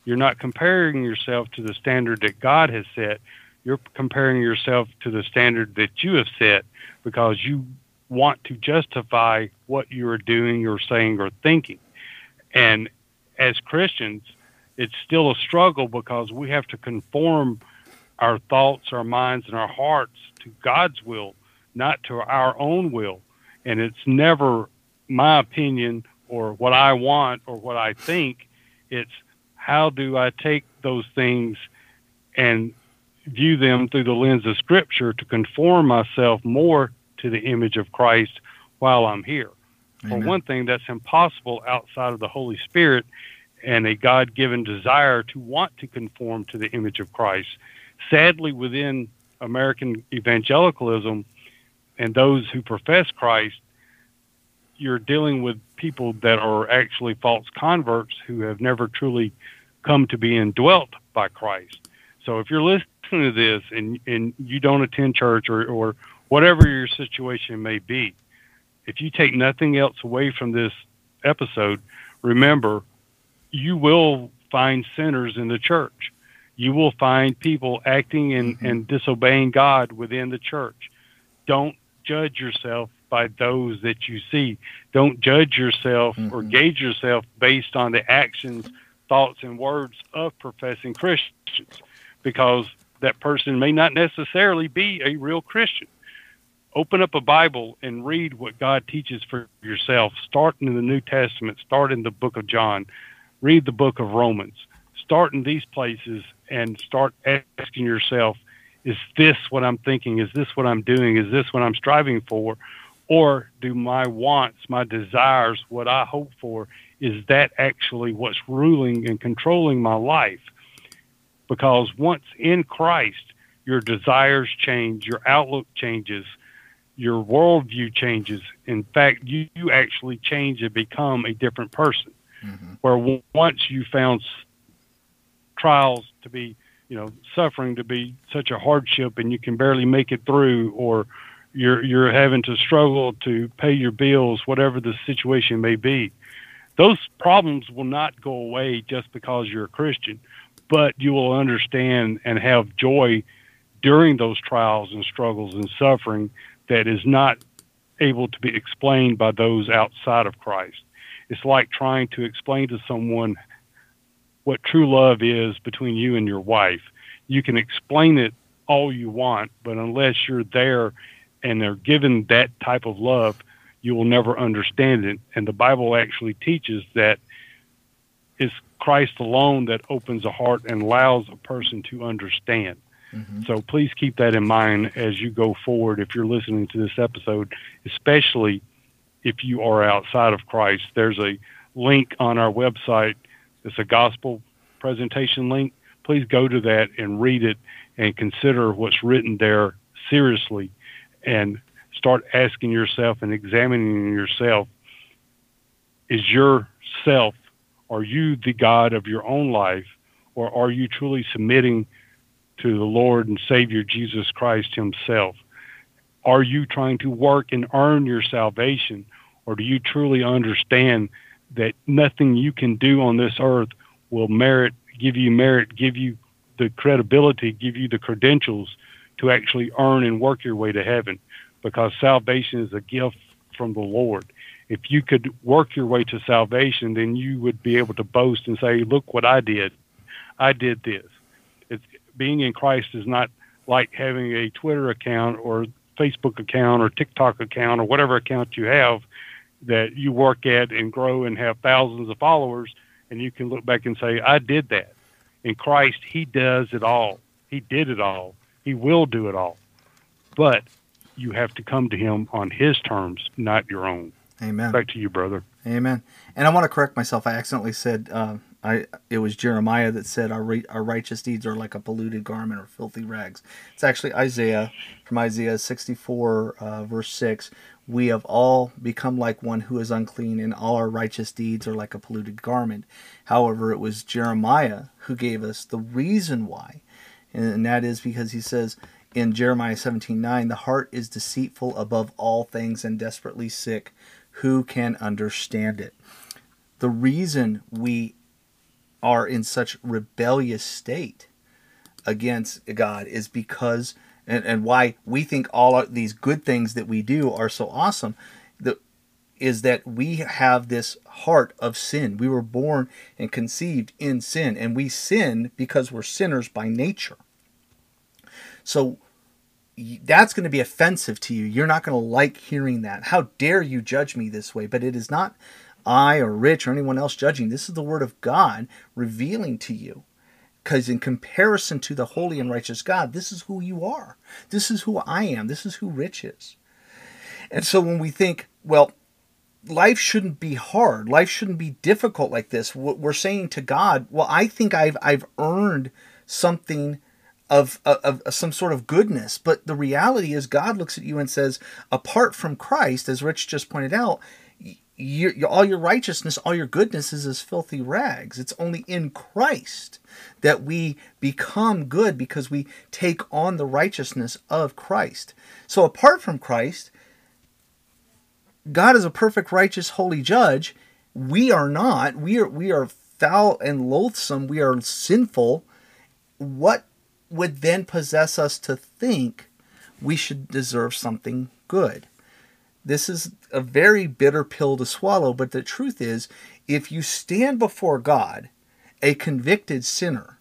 you're not comparing yourself to the standard that God has set. You're comparing yourself to the standard that you have set because you want to justify what you are doing or saying or thinking. And as Christians, it's still a struggle because we have to conform our thoughts, our minds, and our hearts to God's will, not to our own will. And it's never my opinion or what I want or what I think. It's how do I take those things and view them through the lens of Scripture to conform myself more to the image of Christ while I'm here. Amen. For one thing, that's impossible outside of the Holy Spirit and a God given desire to want to conform to the image of Christ. Sadly, within American evangelicalism and those who profess Christ, you're dealing with people that are actually false converts who have never truly come to be indwelt by Christ. So if you're listening to this and and you don't attend church or, or whatever your situation may be, if you take nothing else away from this episode, remember you will find sinners in the church. You will find people acting and, mm-hmm. and disobeying God within the church. Don't judge yourself by those that you see. Don't judge yourself mm-hmm. or gauge yourself based on the actions, thoughts, and words of professing Christians because that person may not necessarily be a real Christian open up a Bible and read what God teaches for yourself. Start in the New Testament, start in the book of John, read the book of Romans. Start in these places and start asking yourself, is this what I'm thinking? Is this what I'm doing? Is this what I'm striving for? Or do my wants, my desires, what I hope for, is that actually what's ruling and controlling my life? Because once in Christ, your desires change, your outlook changes, your worldview changes. In fact, you, you actually change and become a different person. Mm-hmm. Where once you found trials to be, you know, suffering to be such a hardship and you can barely make it through, or you're you're having to struggle to pay your bills, whatever the situation may be. Those problems will not go away just because you're a Christian, but you will understand and have joy during those trials and struggles and suffering that is not able to be explained by those outside of Christ. It's like trying to explain to someone what true love is between you and your wife. You can explain it all you want, but unless you're there and they're given that type of love, you will never understand it. And the Bible actually teaches that it's Christ alone that opens a heart and allows a person to understand. Mm-hmm. So please keep that in mind as you go forward if you're listening to this episode, especially if you are outside of Christ. There's a link on our website. It's a gospel presentation link. Please go to that and read it and consider what's written there seriously and start asking yourself and examining yourself is your self, are you the God of your own life, or are you truly submitting to the Lord and Savior Jesus Christ Himself? Are you trying to work and earn your salvation, or do you truly understand that nothing you can do on this earth will merit, give you merit, give you the credibility, give you the credentials to actually earn and work your way to heaven? Because salvation is a gift from the Lord. If you could work your way to salvation, then you would be able to boast and say, Look what I did. I did this being in Christ is not like having a Twitter account or Facebook account or TikTok account or whatever account you have that you work at and grow and have thousands of followers and you can look back and say, I did that. In Christ, He does it all. He did it all. He will do it all. But you have to come to Him on His terms, not your own. Amen. Back to you, brother. Amen. And I want to correct myself. I accidentally said uh, I it was Jeremiah that said our our righteous deeds are like a polluted garment or filthy rags. It's actually Isaiah from Isaiah 64 uh, verse 6. We have all become like one who is unclean, and all our righteous deeds are like a polluted garment. However, it was Jeremiah who gave us the reason why, and that is because he says in Jeremiah 17:9, the heart is deceitful above all things and desperately sick. Who can understand it? The reason we are in such rebellious state against God is because and, and why we think all these good things that we do are so awesome the, is that we have this heart of sin. We were born and conceived in sin, and we sin because we're sinners by nature. So that's going to be offensive to you. You're not going to like hearing that. How dare you judge me this way? But it is not I or Rich or anyone else judging. This is the Word of God revealing to you. Because in comparison to the holy and righteous God, this is who you are. This is who I am. This is who Rich is. And so when we think, well, life shouldn't be hard, life shouldn't be difficult like this, we're saying to God, well, I think I've, I've earned something of, of, of, some sort of goodness. But the reality is, God looks at you and says, apart from Christ, as Rich just pointed out, your, all your righteousness, all your goodness is as filthy rags. It's only in Christ that we become good because we take on the righteousness of Christ. So apart from Christ, God is a perfect, righteous, holy judge. We are not. We are we are foul and loathsome. We are sinful. What would then possess us to think we should deserve something good? This is a very bitter pill to swallow, but the truth is, if you stand before God, a convicted sinner,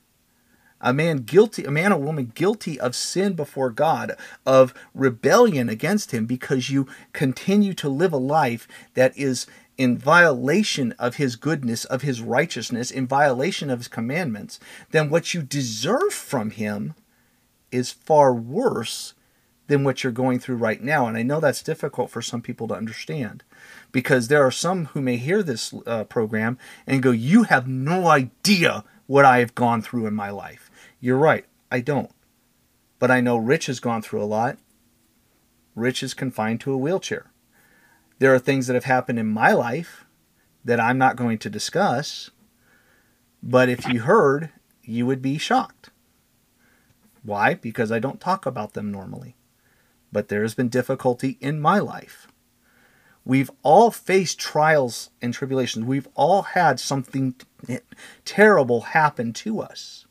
a man guilty, a man or woman guilty of sin before God, of rebellion against Him, because you continue to live a life that is in violation of His goodness, of His righteousness, in violation of His commandments, then what you deserve from Him is far worse than what you're going through right now. And I know that's difficult for some people to understand because there are some who may hear this uh, program and go, You have no idea what I have gone through in my life. You're right, I don't. but I know Rich has gone through a lot. Rich is confined to a wheelchair. There are things that have happened in my life that I'm not going to discuss, but if you heard, you would be shocked. Why? Because I don't talk about them normally. But there has been difficulty in my life. We've all faced trials and tribulations. We've all had something terrible happen to us.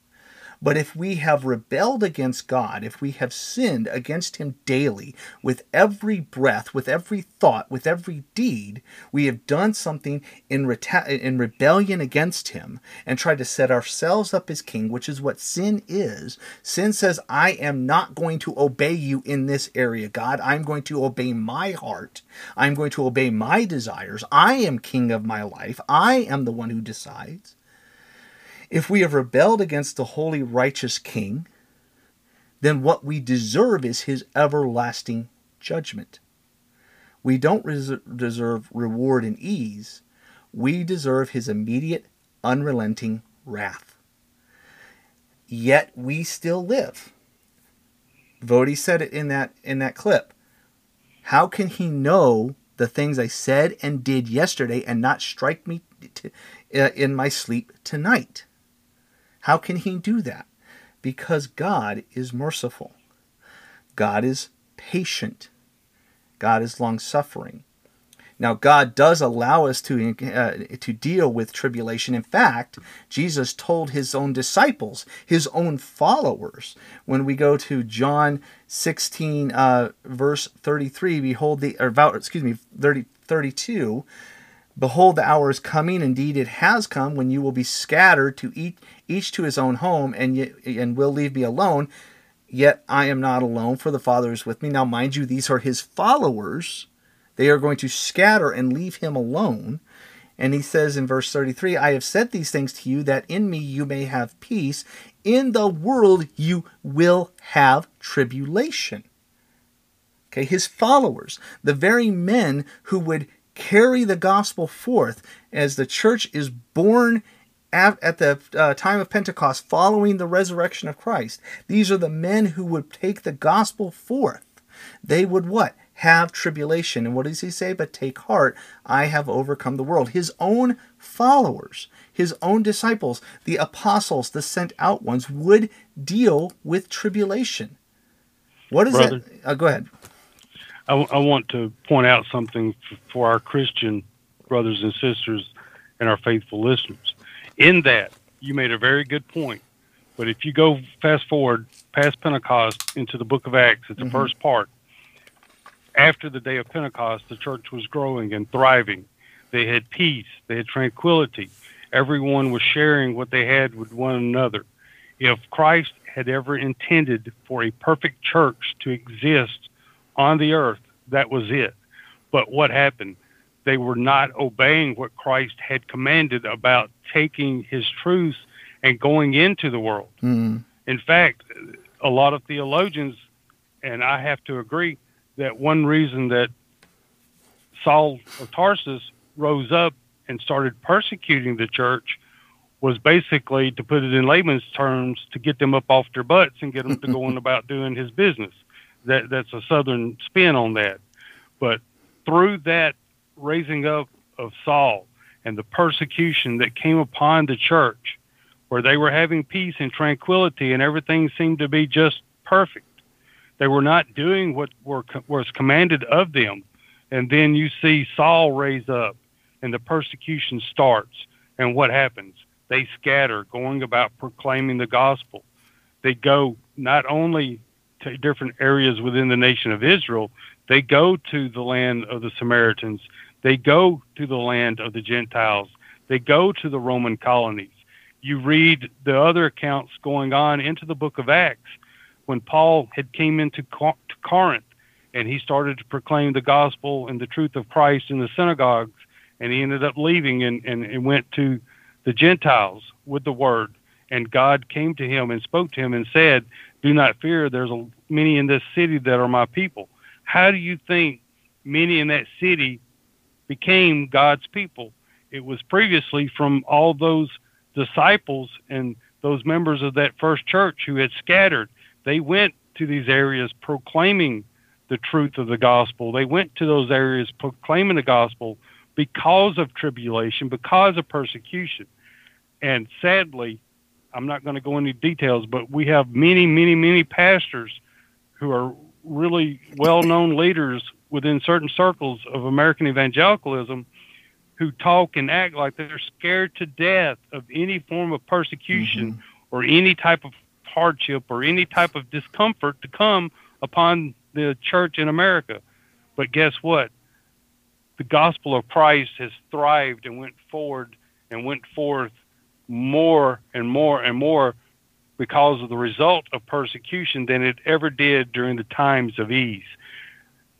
But if we have rebelled against God, if we have sinned against Him daily, with every breath, with every thought, with every deed, we have done something in, reta- in rebellion against Him and tried to set ourselves up as king, which is what sin is. Sin says, I am not going to obey you in this area, God. I'm going to obey my heart. I'm going to obey my desires. I am king of my life. I am the one who decides. If we have rebelled against the holy, righteous King, then what we deserve is his everlasting judgment. We don't res- deserve reward and ease, we deserve his immediate, unrelenting wrath. Yet we still live. Voddie said it in that in that clip. How can he know the things I said and did yesterday and not strike me uh, in my sleep tonight? How can he do that? Because God is merciful. God is patient. God is long suffering. Now, God does allow us to, uh, to deal with tribulation. In fact, Jesus told his own disciples, his own followers, when we go to John 16, uh, verse 33, behold the, or excuse me, 30, 32, Behold, the hour is coming, indeed it has come, when you will be scattered to each, each to his own home, and, ye, and will leave me alone. Yet I am not alone, for the Father is with me. Now, mind you, these are his followers. They are going to scatter and leave him alone. And he says in verse 33 I have said these things to you, that in me you may have peace. In the world you will have tribulation. Okay, his followers, the very men who would carry the gospel forth as the church is born at, at the uh, time of Pentecost following the resurrection of Christ. These are the men who would take the gospel forth. They would what? Have tribulation. And what does he say? But take heart, I have overcome the world. His own followers, his own disciples, the apostles, the sent out ones, would deal with tribulation. What is Brother, that? Uh, go ahead. I, I want to point out something for our Christian brothers and sisters and our faithful listeners. In that, you made a very good point. But if you go fast forward past Pentecost into the book of Acts, it's the mm-hmm. first part. After the day of Pentecost, the church was growing and thriving. They had peace, they had tranquility. Everyone was sharing what they had with one another. If Christ had ever intended for a perfect church to exist on the earth. That was it. But what happened? They were not obeying what Christ had commanded about taking his truths and going into the world. Mm-hmm. In fact, a lot of theologians, and I have to agree, that one reason that Saul of Tarsus rose up and started persecuting the church was basically, to put it in layman's terms, to get them up off their butts and get them to going about doing his business that that's a southern spin on that. But through that raising up of Saul and the persecution that came upon the church, where they were having peace and tranquility and everything seemed to be just perfect. They were not doing what were, was commanded of them. And then you see Saul raise up and the persecution starts. And what happens? They scatter, going about proclaiming the gospel. They go not only to different areas within the nation of Israel, they go to the land of the Samaritans, they go to the land of the Gentiles, they go to the Roman colonies. You read the other accounts going on into the book of Acts when Paul had came into Corinth and he started to proclaim the gospel and the truth of Christ in the synagogues and he ended up leaving and, and, and went to the Gentiles with the word. And God came to him and spoke to him and said, do not fear. There's a, many in this city that are my people. How do you think many in that city became God's people? It was previously from all those disciples and those members of that first church who had scattered. They went to these areas proclaiming the truth of the gospel. They went to those areas proclaiming the gospel because of tribulation, because of persecution. And sadly, I'm not going to go into details, but we have many, many, many pastors who are really well known leaders within certain circles of American evangelicalism who talk and act like they're scared to death of any form of persecution mm-hmm. or any type of hardship or any type of discomfort to come upon the church in America. But guess what? The gospel of Christ has thrived and went forward and went forth more and more and more because of the result of persecution than it ever did during the times of ease.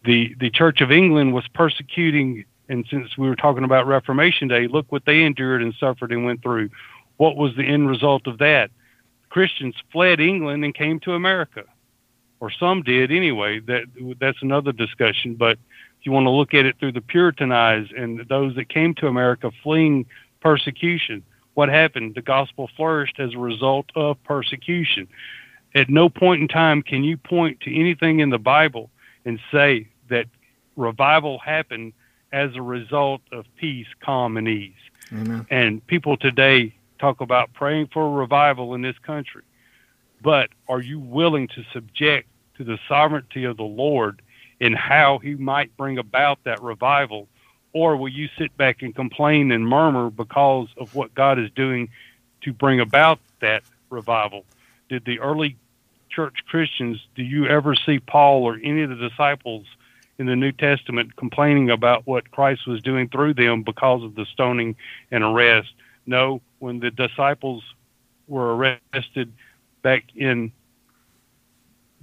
The the Church of England was persecuting and since we were talking about Reformation Day, look what they endured and suffered and went through. What was the end result of that? Christians fled England and came to America, or some did anyway. That that's another discussion. But if you want to look at it through the Puritan eyes and those that came to America fleeing persecution, what happened? The gospel flourished as a result of persecution. At no point in time can you point to anything in the Bible and say that revival happened as a result of peace, calm, and ease. Amen. And people today talk about praying for a revival in this country. But are you willing to subject to the sovereignty of the Lord in how he might bring about that revival? Or will you sit back and complain and murmur because of what God is doing to bring about that revival? Did the early church Christians, do you ever see Paul or any of the disciples in the New Testament complaining about what Christ was doing through them because of the stoning and arrest. No, when the disciples were arrested back in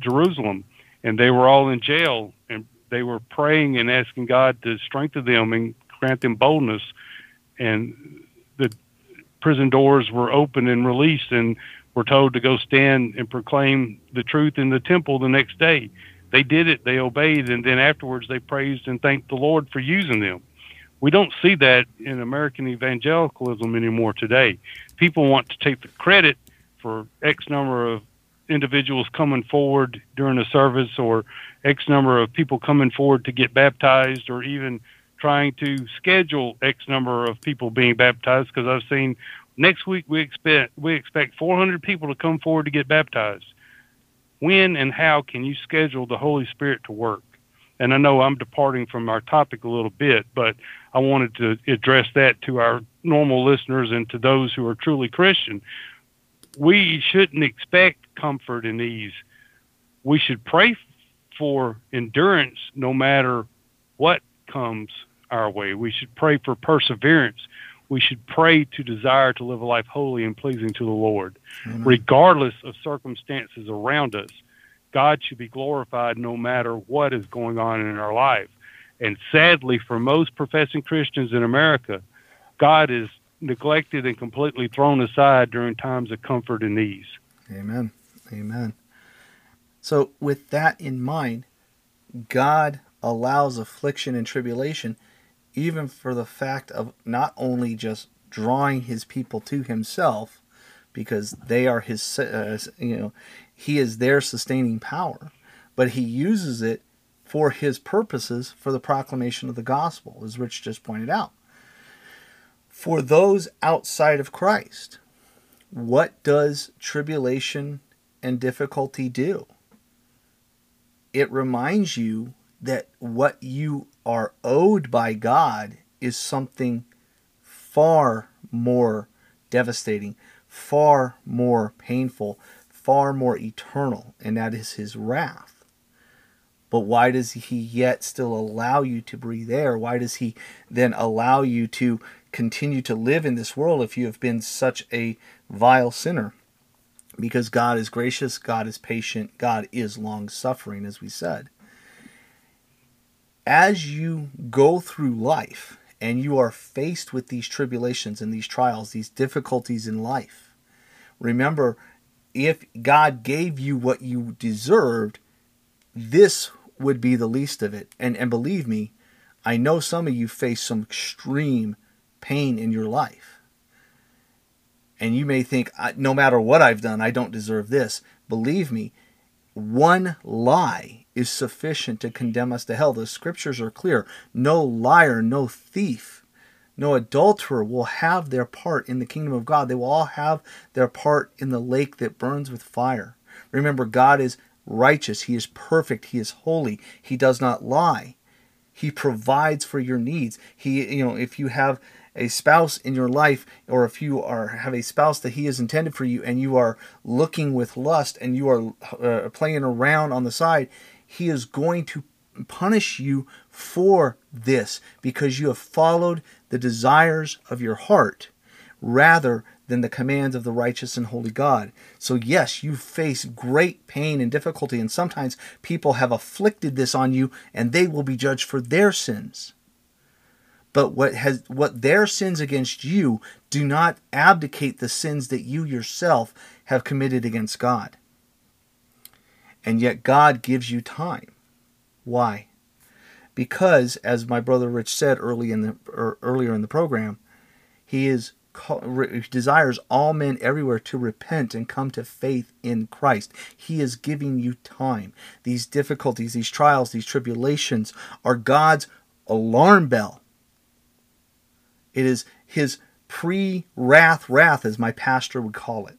Jerusalem and they were all in jail and they were praying and asking God to strengthen them and grant them boldness and the prison doors were open and released and were told to go stand and proclaim the truth in the temple the next day they did it, they obeyed, and then afterwards they praised and thanked the Lord for using them. We don't see that in American evangelicalism anymore today. People want to take the credit for X number of individuals coming forward during a service or X number of people coming forward to get baptized or even trying to schedule X number of people being baptized because I've seen next week we expect we expect 400 people to come forward to get baptized when and how can you schedule the Holy Spirit to work? And I know I'm departing from our topic a little bit, but I wanted to address that to our normal listeners and to those who are truly Christian. We shouldn't expect comfort and ease. We should pray for endurance no matter what comes our way. We should pray for perseverance we should pray to desire to live a life holy and pleasing to the Lord. Amen. Regardless of circumstances around us, God should be glorified no matter what is going on in our life. And sadly, for most professing Christians in America, God is neglected and completely thrown aside during times of comfort and ease. Amen. Amen. So, with that in mind, God allows affliction and tribulation even for the fact of not only just drawing his people to himself because they are his uh, you know he is their sustaining power but he uses it for his purposes for the proclamation of the gospel as rich just pointed out for those outside of christ what does tribulation and difficulty do it reminds you that what you are owed by God is something far more devastating, far more painful, far more eternal, and that is his wrath. But why does he yet still allow you to breathe air? Why does he then allow you to continue to live in this world if you have been such a vile sinner? Because God is gracious, God is patient, God is long suffering, as we said as you go through life and you are faced with these tribulations and these trials, these difficulties in life, remember if God gave you what you deserved, this would be the least of it. And and believe me, I know some of you face some extreme pain in your life. And you may think no matter what I've done, I don't deserve this. Believe me, one lie is sufficient to condemn us to hell. The scriptures are clear. No liar, no thief, no adulterer will have their part in the kingdom of God. They will all have their part in the lake that burns with fire. Remember, God is righteous, He is perfect, He is holy, He does not lie. He provides for your needs. He, you know, if you have a spouse in your life or if you are have a spouse that he has intended for you and you are looking with lust and you are uh, playing around on the side he is going to punish you for this because you have followed the desires of your heart rather than the commands of the righteous and holy God. So, yes, you face great pain and difficulty, and sometimes people have afflicted this on you and they will be judged for their sins but what has what their sins against you do not abdicate the sins that you yourself have committed against God. And yet God gives you time. Why? Because as my brother Rich said early in the er, earlier in the program, he is he desires all men everywhere to repent and come to faith in Christ. He is giving you time. These difficulties, these trials, these tribulations are God's alarm bell it is his pre wrath wrath, as my pastor would call it.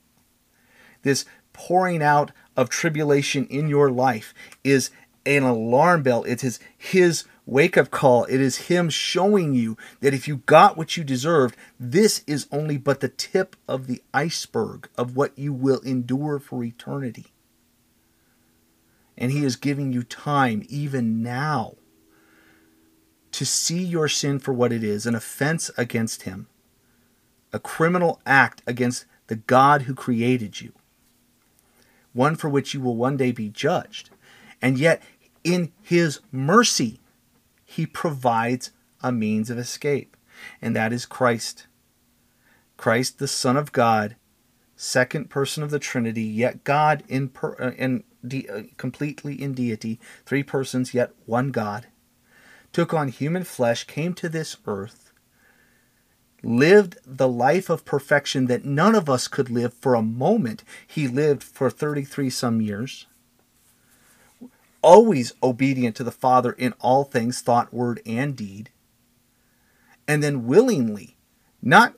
This pouring out of tribulation in your life is an alarm bell. It is his wake up call. It is him showing you that if you got what you deserved, this is only but the tip of the iceberg of what you will endure for eternity. And he is giving you time even now to see your sin for what it is an offense against Him, a criminal act against the God who created you, one for which you will one day be judged. And yet, in His mercy, He provides a means of escape, and that is Christ. Christ, the Son of God, second person of the Trinity, yet God in, per, uh, in de, uh, completely in deity, three persons, yet one God took on human flesh, came to this earth, lived the life of perfection that none of us could live for a moment. He lived for 33 some years, always obedient to the Father in all things, thought, word, and deed, and then willingly, not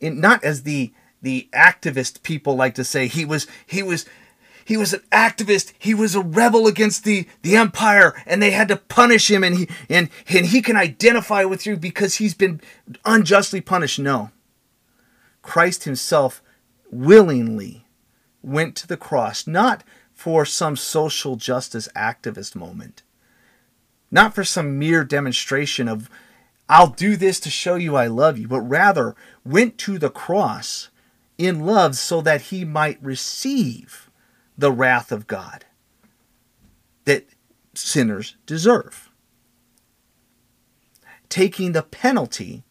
in, not as the the activist people like to say he was he was he was an activist. He was a rebel against the, the empire, and they had to punish him, and he and, and he can identify with you because he's been unjustly punished. No. Christ himself willingly went to the cross, not for some social justice activist moment, not for some mere demonstration of, I'll do this to show you I love you, but rather went to the cross in love so that he might receive the wrath of God that sinners deserve. Taking the penalty,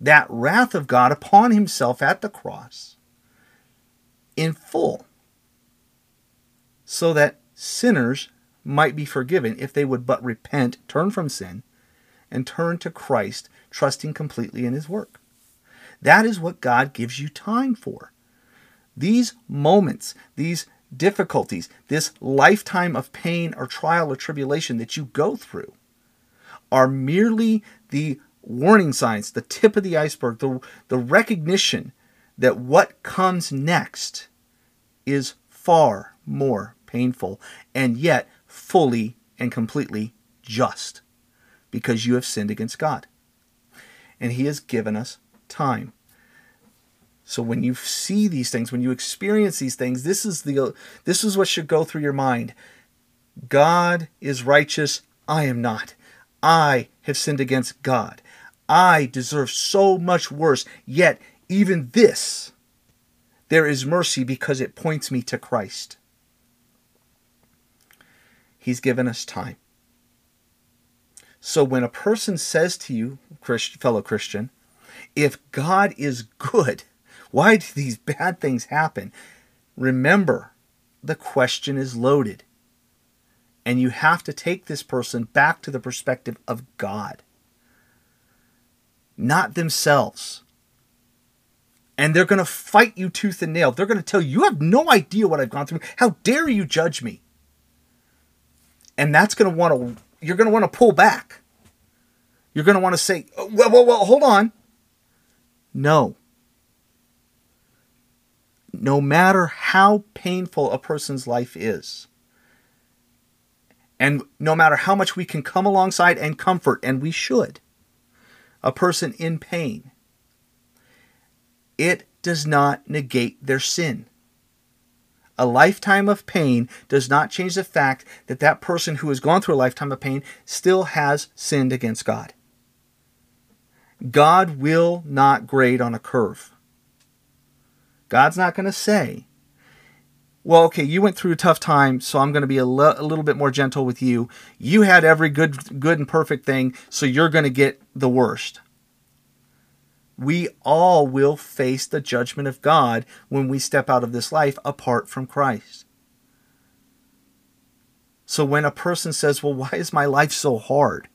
that wrath of God upon himself at the cross in full, so that sinners might be forgiven if they would but repent, turn from sin, and turn to Christ, trusting completely in his work. That is what God gives you time for. These moments, these difficulties, this lifetime of pain or trial or tribulation that you go through, are merely the warning signs, the tip of the iceberg, the, the recognition that what comes next is far more painful and yet fully and completely just because you have sinned against God. And He has given us time. So when you see these things, when you experience these things, this is the this is what should go through your mind. God is righteous, I am not. I have sinned against God. I deserve so much worse, yet even this there is mercy because it points me to Christ. He's given us time. So when a person says to you, fellow Christian, if God is good, why do these bad things happen? Remember, the question is loaded. And you have to take this person back to the perspective of God, not themselves. And they're going to fight you tooth and nail. They're going to tell you, you have no idea what I've gone through. How dare you judge me? And that's going to want to, you're going to want to pull back. You're going to want to say, well, well, well, hold on. No. No matter how painful a person's life is, and no matter how much we can come alongside and comfort, and we should, a person in pain, it does not negate their sin. A lifetime of pain does not change the fact that that person who has gone through a lifetime of pain still has sinned against God. God will not grade on a curve. God's not going to say, well, okay, you went through a tough time, so I'm going to be a, a little bit more gentle with you. You had every good, good and perfect thing, so you're going to get the worst. We all will face the judgment of God when we step out of this life apart from Christ. So when a person says, Well, why is my life so hard?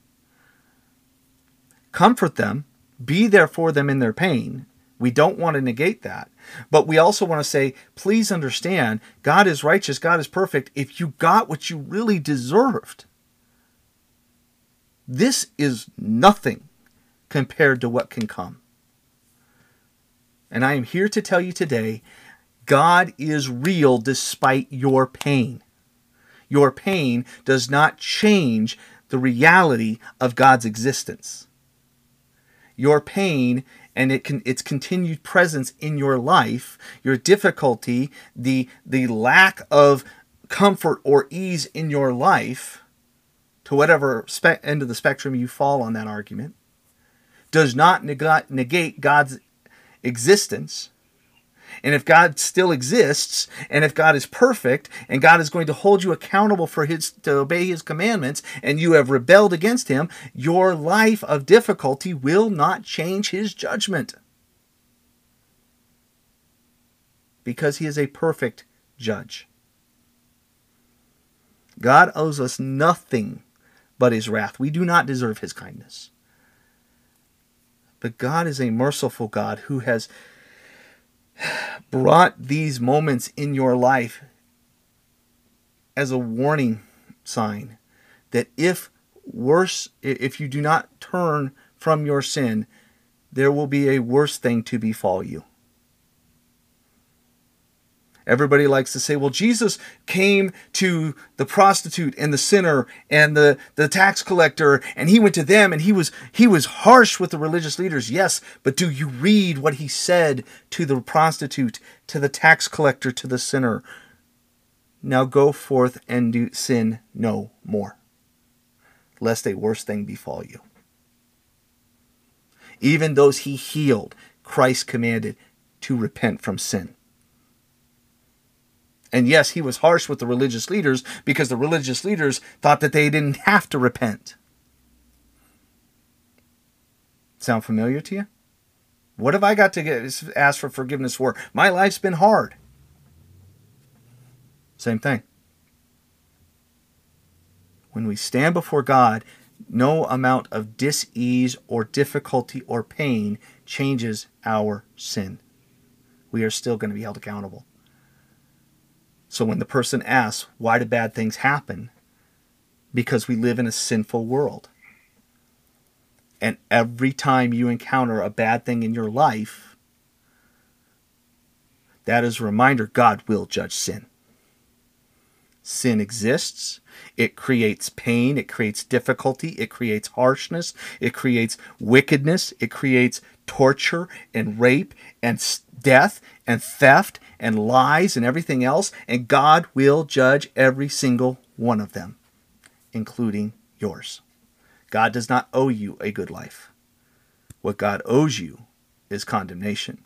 Comfort them, be there for them in their pain. We don't want to negate that. But we also want to say, please understand, God is righteous, God is perfect. If you got what you really deserved, this is nothing compared to what can come. And I am here to tell you today God is real despite your pain. Your pain does not change the reality of God's existence. Your pain and it can, its continued presence in your life, your difficulty, the, the lack of comfort or ease in your life, to whatever spe- end of the spectrum you fall on that argument, does not neg- negate God's existence. And if God still exists, and if God is perfect, and God is going to hold you accountable for his to obey his commandments, and you have rebelled against him, your life of difficulty will not change his judgment. Because he is a perfect judge. God owes us nothing but his wrath. We do not deserve his kindness. But God is a merciful God who has brought these moments in your life as a warning sign that if worse if you do not turn from your sin there will be a worse thing to befall you Everybody likes to say, well, Jesus came to the prostitute and the sinner and the, the tax collector, and he went to them and he was he was harsh with the religious leaders. Yes, but do you read what he said to the prostitute, to the tax collector, to the sinner? Now go forth and do sin no more, lest a worse thing befall you. Even those he healed, Christ commanded to repent from sin. And yes, he was harsh with the religious leaders because the religious leaders thought that they didn't have to repent. Sound familiar to you? What have I got to get ask for forgiveness for? My life's been hard. Same thing. When we stand before God, no amount of dis-ease or difficulty or pain changes our sin. We are still going to be held accountable. So when the person asks, why do bad things happen? Because we live in a sinful world. And every time you encounter a bad thing in your life, that is a reminder God will judge sin. Sin exists. It creates pain. It creates difficulty. It creates harshness. It creates wickedness. It creates torture and rape and death and theft and lies and everything else, and God will judge every single one of them, including yours. God does not owe you a good life. What God owes you is condemnation.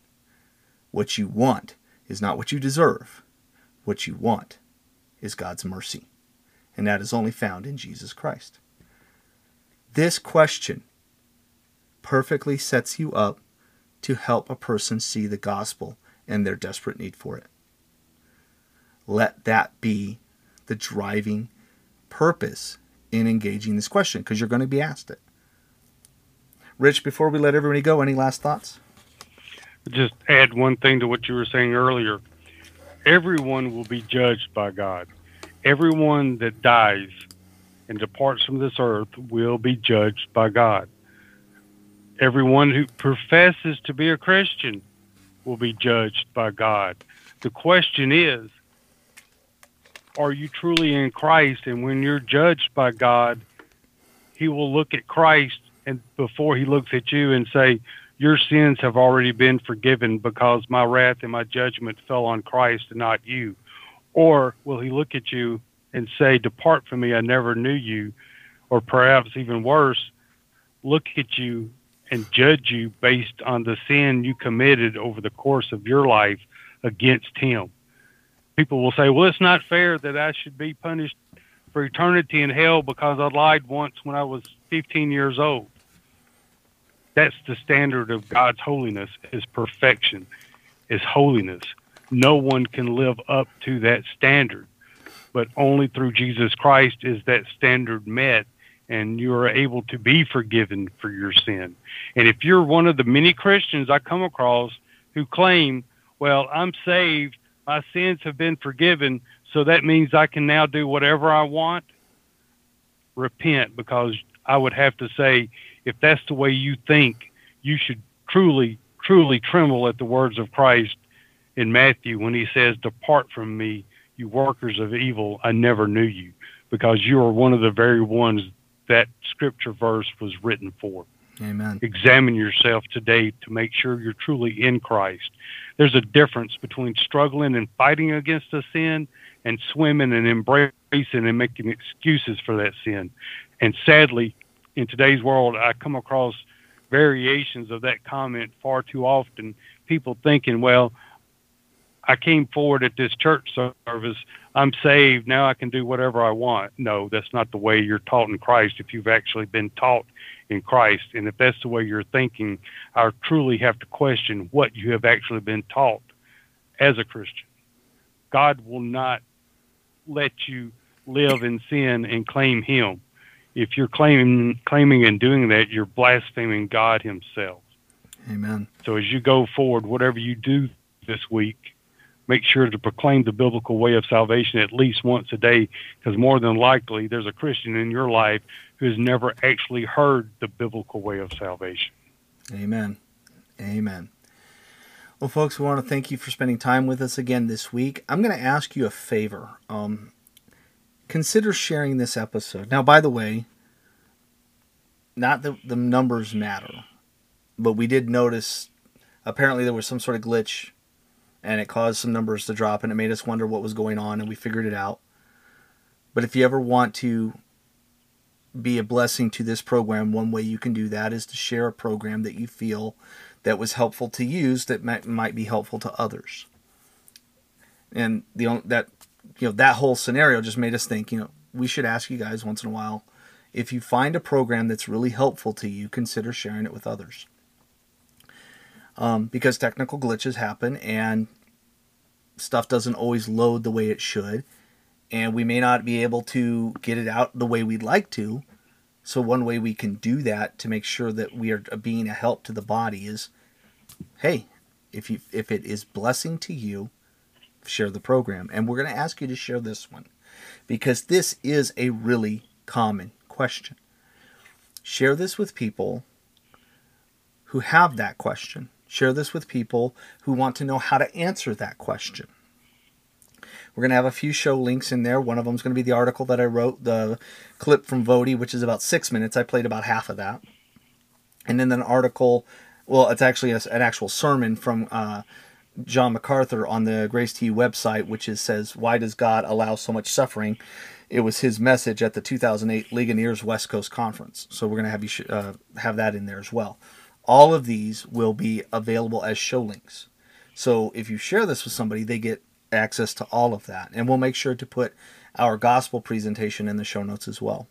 What you want is not what you deserve. What you want is God's mercy. And that is only found in Jesus Christ. This question perfectly sets you up to help a person see the gospel and their desperate need for it. Let that be the driving purpose in engaging this question because you're going to be asked it. Rich, before we let everybody go, any last thoughts? Just add one thing to what you were saying earlier. Everyone will be judged by God. Everyone that dies and departs from this earth will be judged by God. Everyone who professes to be a Christian will be judged by God. The question is, are you truly in Christ? And when you're judged by God, He will look at Christ and before He looks at you and say, Your sins have already been forgiven because my wrath and my judgment fell on Christ and not you. Or will He look at you and say, Depart from me, I never knew you. Or perhaps even worse, look at you and judge you based on the sin you committed over the course of your life against Him. People will say, Well, it's not fair that I should be punished for eternity in hell because I lied once when I was 15 years old. That's the standard of God's holiness, is perfection, is holiness. No one can live up to that standard but only through Jesus Christ is that standard met and you are able to be forgiven for your sin. And if you're one of the many Christians I come across who claim, well, I'm saved, my sins have been forgiven, so that means I can now do whatever I want, repent because I would have to say, if that's the way you think, you should truly, truly tremble at the words of Christ in Matthew when he says, Depart from me, you workers of evil, I never knew you, because you are one of the very ones that scripture verse was written for. Amen. Examine yourself today to make sure you're truly in Christ. There's a difference between struggling and fighting against a sin and swimming and embracing and making excuses for that sin. And sadly, in today's world, I come across variations of that comment far too often. People thinking, well, I came forward at this church service. I'm saved. Now I can do whatever I want. No, that's not the way you're taught in Christ. If you've actually been taught in Christ, and if that's the way you're thinking, I truly have to question what you have actually been taught as a Christian. God will not let you live in sin and claim Him. If you're claiming, claiming and doing that, you're blaspheming God Himself. Amen. So as you go forward, whatever you do this week, make sure to proclaim the biblical way of salvation at least once a day, because more than likely there's a Christian in your life who has never actually heard the biblical way of salvation. Amen. Amen. Well, folks, we want to thank you for spending time with us again this week. I'm going to ask you a favor. Um, consider sharing this episode. Now, by the way, not that the numbers matter, but we did notice apparently there was some sort of glitch and it caused some numbers to drop and it made us wonder what was going on and we figured it out. But if you ever want to be a blessing to this program, one way you can do that is to share a program that you feel that was helpful to use that might, might be helpful to others. And the that you know that whole scenario just made us think, you know, we should ask you guys once in a while if you find a program that's really helpful to you, consider sharing it with others um, because technical glitches happen and stuff doesn't always load the way it should. And we may not be able to get it out the way we'd like to. So, one way we can do that to make sure that we are being a help to the body is hey, if, you, if it is blessing to you, share the program. And we're going to ask you to share this one because this is a really common question. Share this with people who have that question Share this with people who want to know how to answer that question. We're going to have a few show links in there. One of them is going to be the article that I wrote, the clip from Voddie, which is about six minutes. I played about half of that. And then an article, well, it's actually a, an actual sermon from uh, John MacArthur on the Grace You website, which is, says, Why does God allow so much suffering? It was his message at the 2008 Ligoniers West Coast Conference. So we're going to have you uh, have that in there as well. All of these will be available as show links. So if you share this with somebody, they get access to all of that. And we'll make sure to put our gospel presentation in the show notes as well.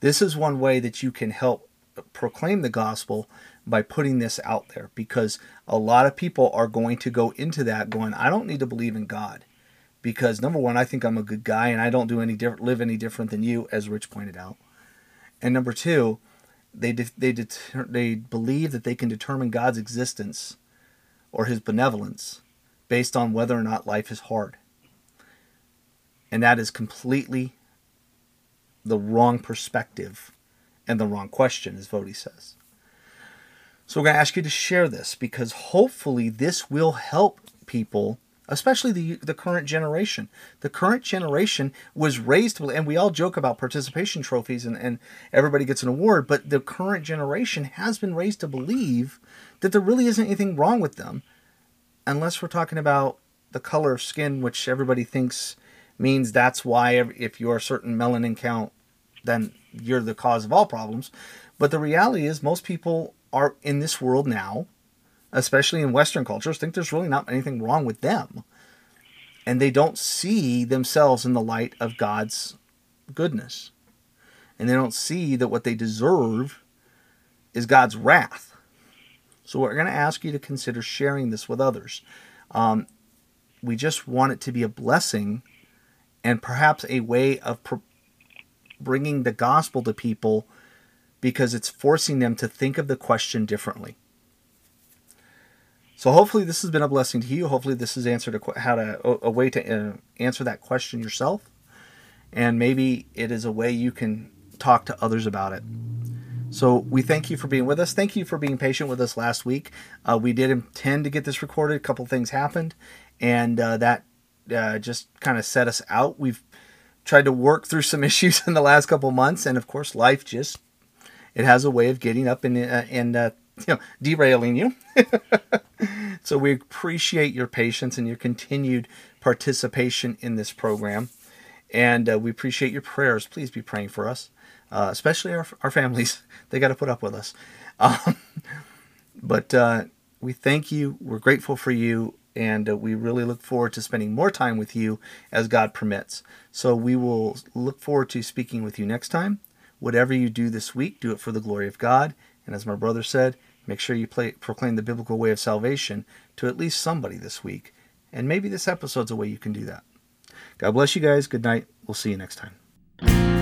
This is one way that you can help proclaim the gospel by putting this out there because a lot of people are going to go into that going, I don't need to believe in God. Because number one, I think I'm a good guy and I don't do any different, live any different than you, as Rich pointed out. And number two, they they deter, they believe that they can determine God's existence or his benevolence based on whether or not life is hard. And that is completely the wrong perspective and the wrong question, as Voddie says. So we're going to ask you to share this because hopefully this will help people, especially the the current generation. The current generation was raised, and we all joke about participation trophies and, and everybody gets an award, but the current generation has been raised to believe that there really isn't anything wrong with them, unless we're talking about the color of skin, which everybody thinks means that's why if you're a certain melanin count, then you're the cause of all problems. But the reality is, most people are in this world now, especially in Western cultures, think there's really not anything wrong with them. And they don't see themselves in the light of God's goodness. And they don't see that what they deserve is God's wrath. So we're going to ask you to consider sharing this with others. Um, we just want it to be a blessing and perhaps a way of bringing the gospel to people because it's forcing them to think of the question differently. So hopefully this has been a blessing to you. Hopefully this has answered a, how to a, way to uh, answer that question yourself, and maybe it is a way you can talk to others about it. So we thank you for being with us. Thank you for being patient with us last week. Uh, we did intend to get this recorded. A couple things happened, and uh, that uh, just kind of set us out. We've tried to work through some issues in the last couple months, and of course, life just it has a way of getting up and uh, and uh, you know derailing you. so we appreciate your patience and your continued participation in this program, and uh, we appreciate your prayers. Please be praying for us, uh, especially our our families. They got to put up with us, um, but uh, we thank you. We're grateful for you. And uh, we really look forward to spending more time with you as God permits. So we will look forward to speaking with you next time. Whatever you do this week, do it for the glory of God. And as my brother said, make sure you play, proclaim the biblical way of salvation to at least somebody this week. And maybe this episode's a way you can do that. God bless you guys. Good night. We'll see you next time.